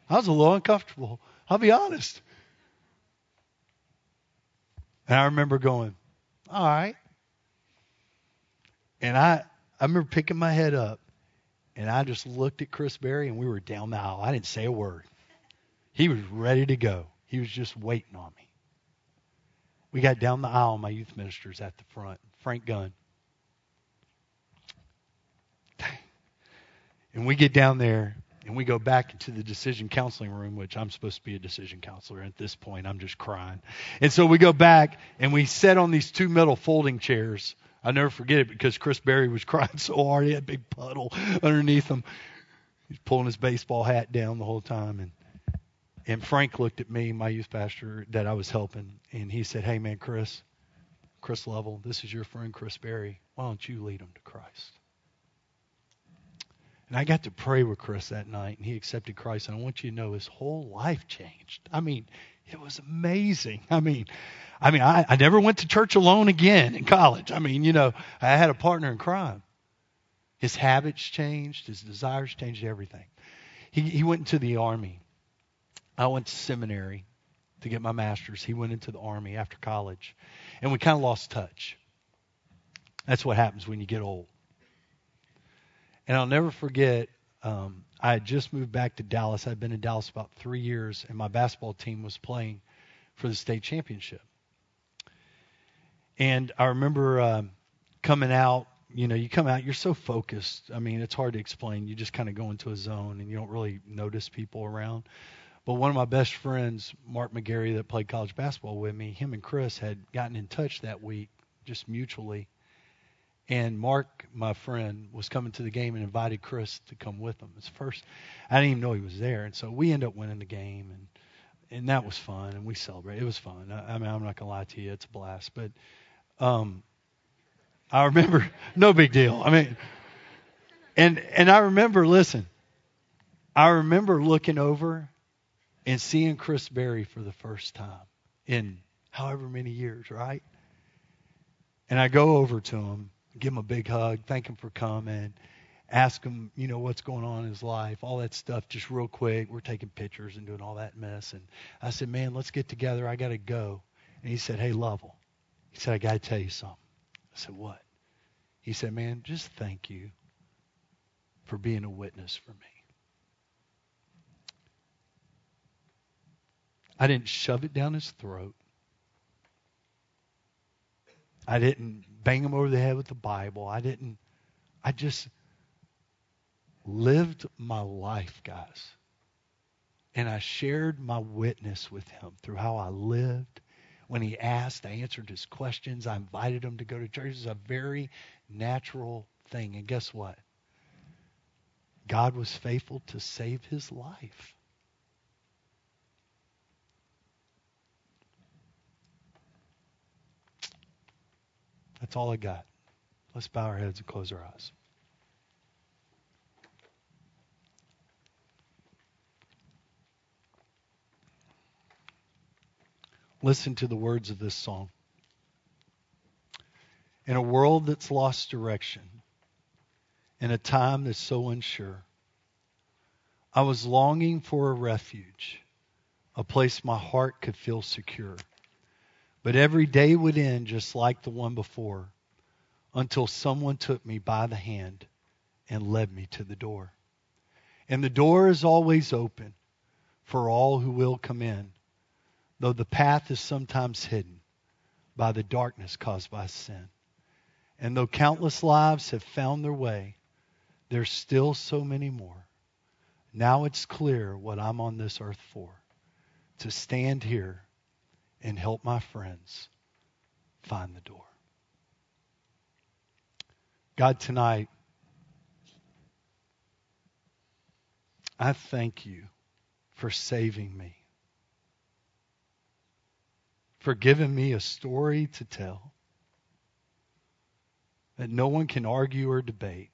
I was a little uncomfortable. I'll be honest. And I remember going, all right. And I, I remember picking my head up and I just looked at Chris Berry and we were down the aisle. I didn't say a word. He was ready to go. He was just waiting on me. We got down the aisle, my youth ministers at the front, Frank Gunn. And we get down there and we go back into the decision counseling room, which I'm supposed to be a decision counselor. At this point, I'm just crying. And so we go back and we sit on these two metal folding chairs. I'll never forget it because Chris Berry was crying so hard. He had a big puddle underneath him. He's pulling his baseball hat down the whole time. And and Frank looked at me, my youth pastor that I was helping, and he said, Hey, man, Chris, Chris Lovell, this is your friend Chris Berry. Why don't you lead him to Christ? And I got to pray with Chris that night, and he accepted Christ. And I want you to know his whole life changed. I mean, it was amazing. I mean, I mean, I, I never went to church alone again in college. I mean, you know, I had a partner in crime. His habits changed, his desires changed, everything. He, he went into the army. I went to seminary to get my master's. He went into the army after college. And we kind of lost touch. That's what happens when you get old. And I'll never forget, um, I had just moved back to Dallas. I'd been in Dallas about three years, and my basketball team was playing for the state championship. And I remember uh, coming out. You know, you come out, you're so focused. I mean, it's hard to explain. You just kind of go into a zone and you don't really notice people around. But one of my best friends, Mark McGarry, that played college basketball with me, him and Chris had gotten in touch that week, just mutually. And Mark, my friend, was coming to the game and invited Chris to come with him. It's first, I didn't even know he was there, and so we ended up winning the game, and and that was fun, and we celebrated. It was fun. I, I mean, I'm not gonna lie to you, it's a blast. But um, I remember, no big deal. I mean, and and I remember, listen, I remember looking over and seeing Chris Berry for the first time in however many years, right? And I go over to him, give him a big hug, thank him for coming, ask him, you know, what's going on in his life, all that stuff, just real quick. We're taking pictures and doing all that mess. And I said, man, let's get together. I got to go. And he said, hey, Lovell. He said, I got to tell you something. I said, what? He said, man, just thank you for being a witness for me. I didn't shove it down his throat. I didn't bang him over the head with the Bible. I didn't. I just lived my life, guys. And I shared my witness with him through how I lived. When he asked, I answered his questions. I invited him to go to church. It's a very natural thing. And guess what? God was faithful to save his life. That's all I got. Let's bow our heads and close our eyes. Listen to the words of this song. In a world that's lost direction, in a time that's so unsure, I was longing for a refuge, a place my heart could feel secure. But every day would end just like the one before until someone took me by the hand and led me to the door. And the door is always open for all who will come in, though the path is sometimes hidden by the darkness caused by sin. And though countless lives have found their way, there's still so many more. Now it's clear what I'm on this earth for to stand here and help my friends find the door. God, tonight, I thank you for saving me, for giving me a story to tell that no one can argue or debate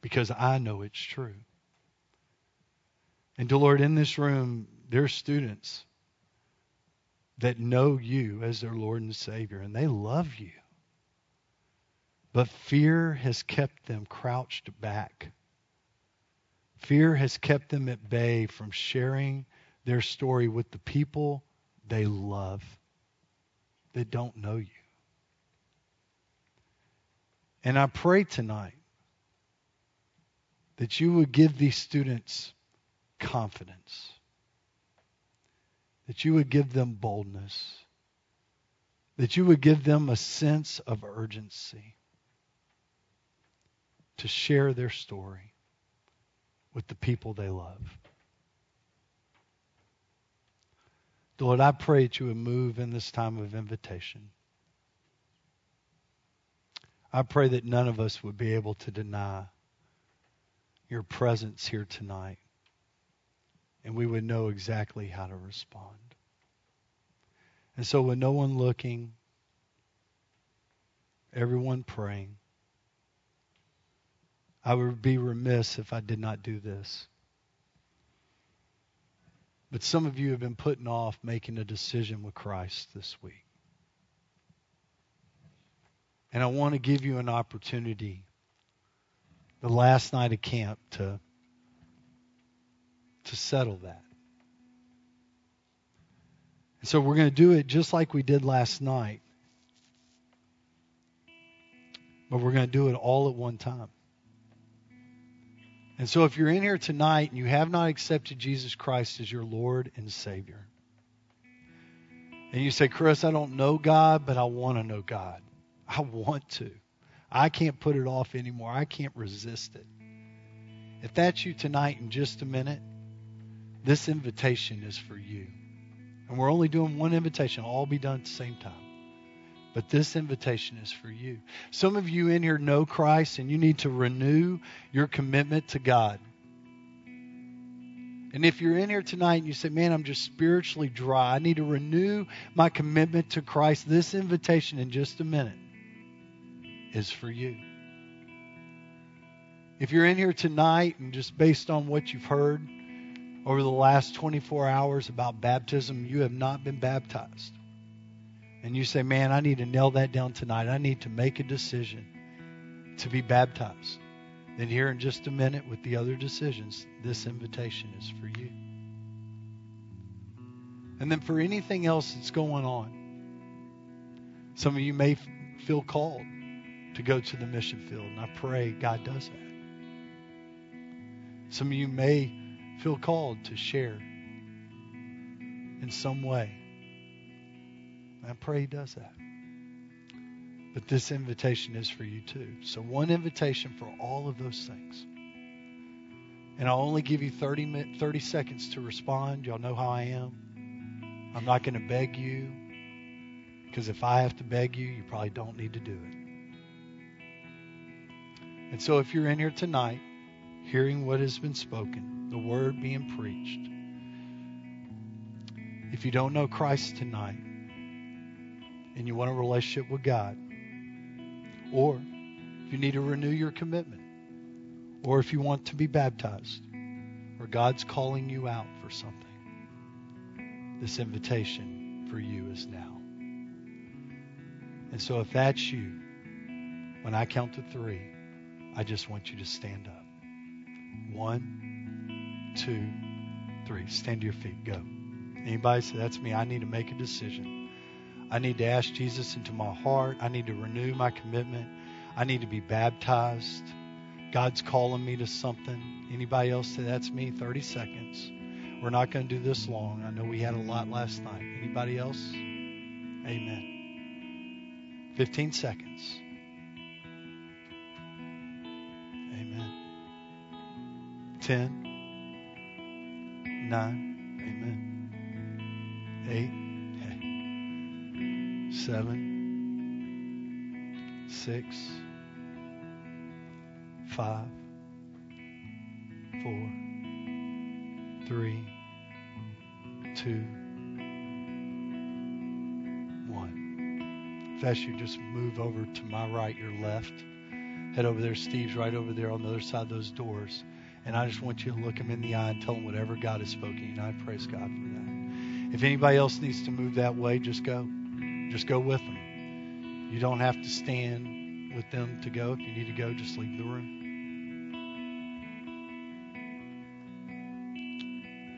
because I know it's true. And, dear Lord, in this room, there are students that know you as their Lord and Savior, and they love you. But fear has kept them crouched back. Fear has kept them at bay from sharing their story with the people they love that don't know you. And I pray tonight that you would give these students confidence, that you would give them boldness, that you would give them a sense of urgency to share their story with the people they love. Lord, I pray that you would move in this time of invitation. I pray that none of us would be able to deny your presence here tonight. And we would know exactly how to respond. And so, with no one looking, everyone praying, I would be remiss if I did not do this. But some of you have been putting off making a decision with Christ this week. And I want to give you an opportunity the last night of camp to to settle that. And so we're going to do it just like we did last night. But we're going to do it all at one time. And so if you're in here tonight and you have not accepted Jesus Christ as your Lord and Savior, and you say, Chris, I don't know God, but I want to know God. I want to. I can't put it off anymore. I can't resist it. If that's you tonight in just a minute, this invitation is for you. And we're only doing one invitation, all be done at the same time. But this invitation is for you. Some of you in here know Christ and you need to renew your commitment to God. And if you're in here tonight and you say, man, I'm just spiritually dry, I need to renew my commitment to Christ, this invitation in just a minute is for you. If you're in here tonight and just based on what you've heard over the last 24 hours about baptism, you have not been baptized. And you say, man, I need to nail that down tonight. I need to make a decision to be baptized. Then, here in just a minute, with the other decisions, this invitation is for you. And then, for anything else that's going on, some of you may feel called to go to the mission field. And I pray God does that. Some of you may feel called to share in some way. I pray He does that. But this invitation is for you too. So, one invitation for all of those things. And I'll only give you 30, 30 seconds to respond. Y'all know how I am. I'm not going to beg you because if I have to beg you, you probably don't need to do it. And so if you're in here tonight, hearing what has been spoken, the word being preached, if you don't know Christ tonight and you want a relationship with God, or if you need to renew your commitment, or if you want to be baptized, or God's calling you out for something, this invitation for you is now. And so if that's you, when I count to three, I just want you to stand up. One, two, three. Stand to your feet. Go. Anybody say, that's me. I need to make a decision. I need to ask Jesus into my heart. I need to renew my commitment. I need to be baptized. God's calling me to something. Anybody else say, that's me? 30 seconds. We're not going to do this long. I know we had a lot last night. Anybody else? Amen. 15 seconds. 10, 9, Amen. 8, okay. 7, 6, 5, 4, 3, 2, 1. If that's you, just move over to my right, your left. Head over there. Steve's right over there on the other side of those doors. And I just want you to look him in the eye and tell him whatever God has spoken. And I praise God for that. If anybody else needs to move that way, just go. Just go with them. You don't have to stand with them to go. If you need to go, just leave the room.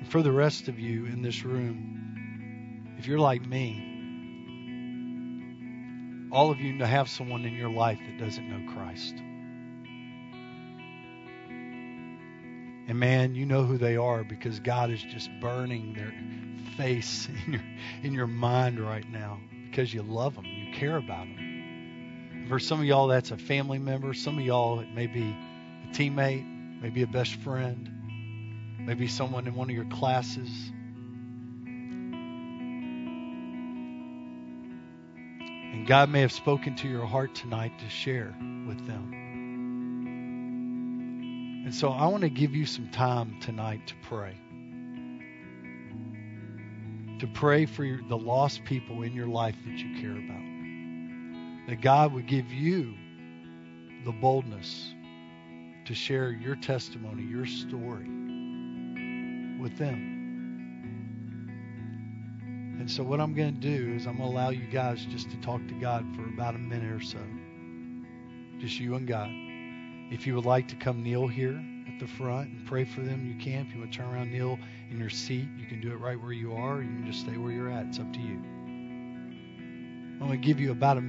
And for the rest of you in this room, if you're like me, all of you have someone in your life that doesn't know Christ. And man, you know who they are because God is just burning their face in your in your mind right now because you love them, you care about them. For some of y'all, that's a family member. Some of y'all, it may be a teammate, maybe a best friend, maybe someone in one of your classes. And God may have spoken to your heart tonight to share with them. And so I want to give you some time tonight to pray. To pray for your, the lost people in your life that you care about. That God would give you the boldness to share your testimony, your story with them. And so, what I'm going to do is, I'm going to allow you guys just to talk to God for about a minute or so. Just you and God. If you would like to come kneel here at the front and pray for them, you can. If you want to turn around, kneel in your seat, you can do it right where you are. You can just stay where you're at. It's up to you. I'm going to give you about a,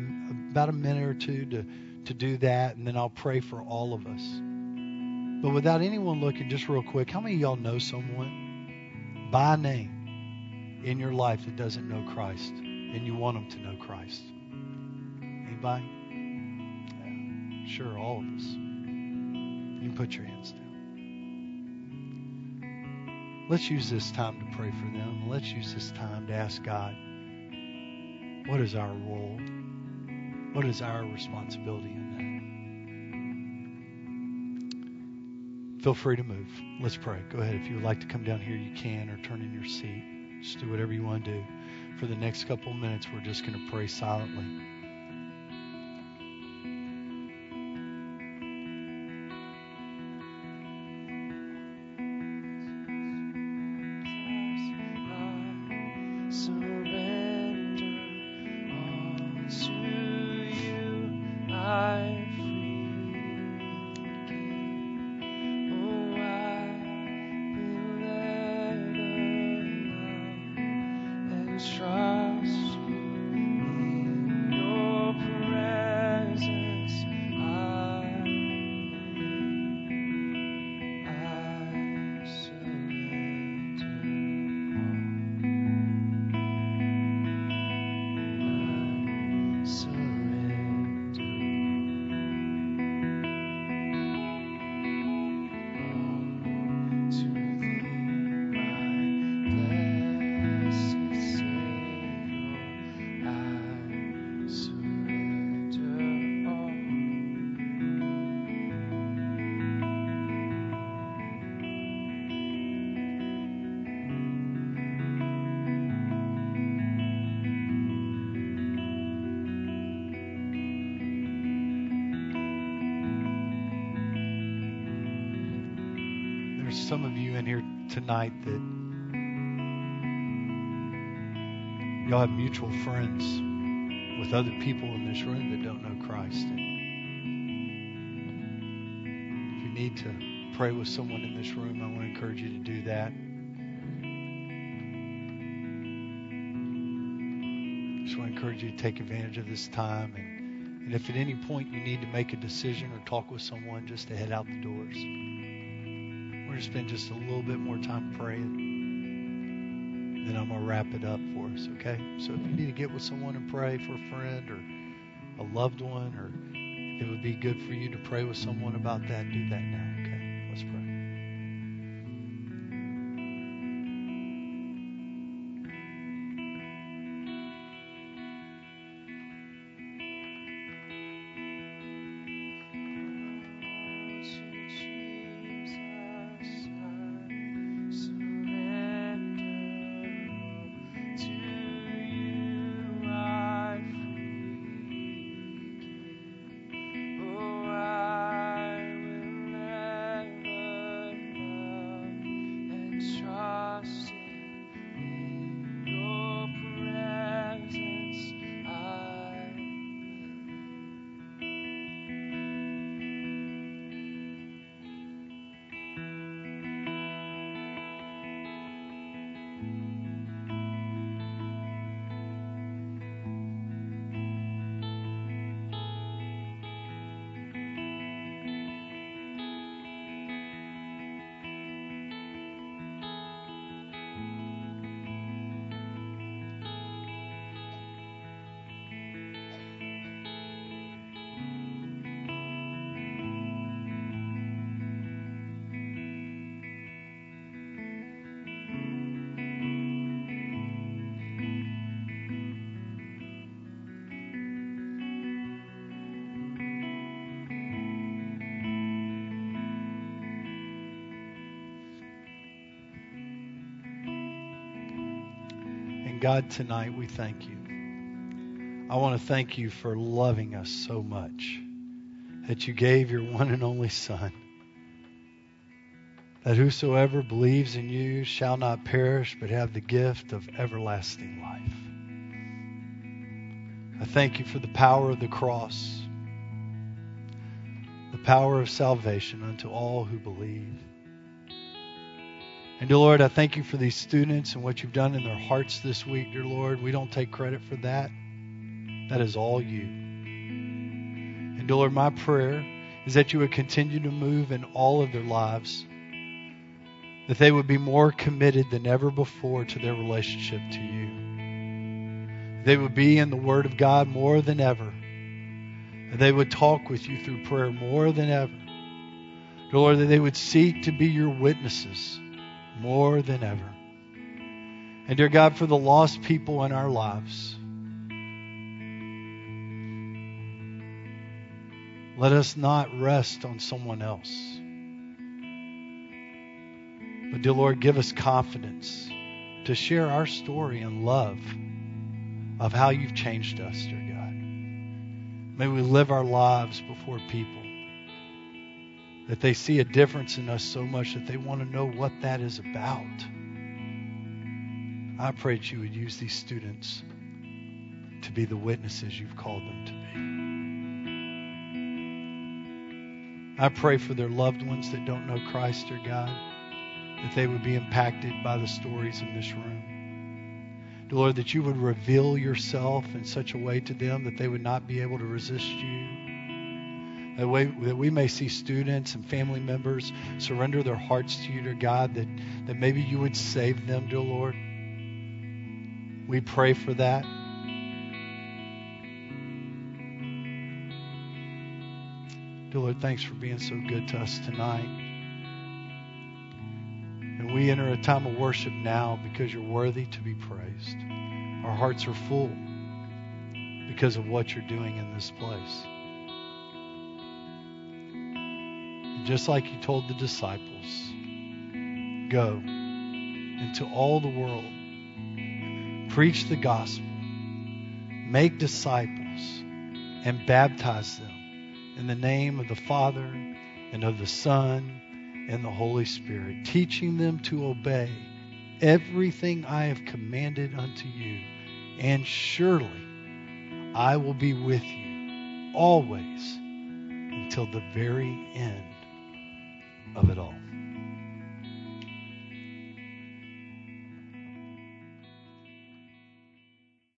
about a minute or two to, to do that, and then I'll pray for all of us. But without anyone looking, just real quick, how many of y'all know someone by name in your life that doesn't know Christ and you want them to know Christ? Anybody? Yeah. Sure, all of us. You can put your hands down. Let's use this time to pray for them. Let's use this time to ask God, what is our role? What is our responsibility in that? Feel free to move. Let's pray. Go ahead. If you would like to come down here, you can, or turn in your seat. Just do whatever you want to do. For the next couple of minutes, we're just going to pray silently. Mutual friends with other people in this room that don't know Christ. And if you need to pray with someone in this room, I want to encourage you to do that. Just want to encourage you to take advantage of this time. And, and if at any point you need to make a decision or talk with someone, just to head out the doors. We're going to spend just a little bit more time praying then I'm going to wrap it up for us, okay? So if you need to get with someone and pray for a friend or a loved one, or it would be good for you to pray with someone about that, do that now, God, tonight we thank you. I want to thank you for loving us so much that you gave your one and only Son, that whosoever believes in you shall not perish but have the gift of everlasting life. I thank you for the power of the cross, the power of salvation unto all who believe. And dear Lord, I thank you for these students and what you've done in their hearts this week, dear Lord. We don't take credit for that. That is all you. And dear Lord, my prayer is that you would continue to move in all of their lives, that they would be more committed than ever before to their relationship to you. They would be in the Word of God more than ever. They would talk with you through prayer more than ever. Dear Lord, that they would seek to be your witnesses more than ever. And dear God, for the lost people in our lives, let us not rest on someone else. But dear Lord, give us confidence to share our story and love of how you've changed us, dear God. May we live our lives before people that they see a difference in us so much that they want to know what that is about. I pray that you would use these students to be the witnesses you've called them to be. I pray for their loved ones that don't know Christ or God, that they would be impacted by the stories in this room. Lord, that you would reveal yourself in such a way to them that they would not be able to resist you that we, that we may see students and family members surrender their hearts to you, dear God, that, that maybe you would save them, dear Lord. We pray for that. Dear Lord, thanks for being so good to us tonight. And we enter a time of worship now because you're worthy to be praised. Our hearts are full because of what you're doing in this place. Just like you told the disciples, go into all the world, preach the gospel, make disciples, and baptize them in the name of the Father and of the Son and the Holy Spirit, teaching them to obey everything I have commanded unto you. and surely I will be with you always until the very end of it all.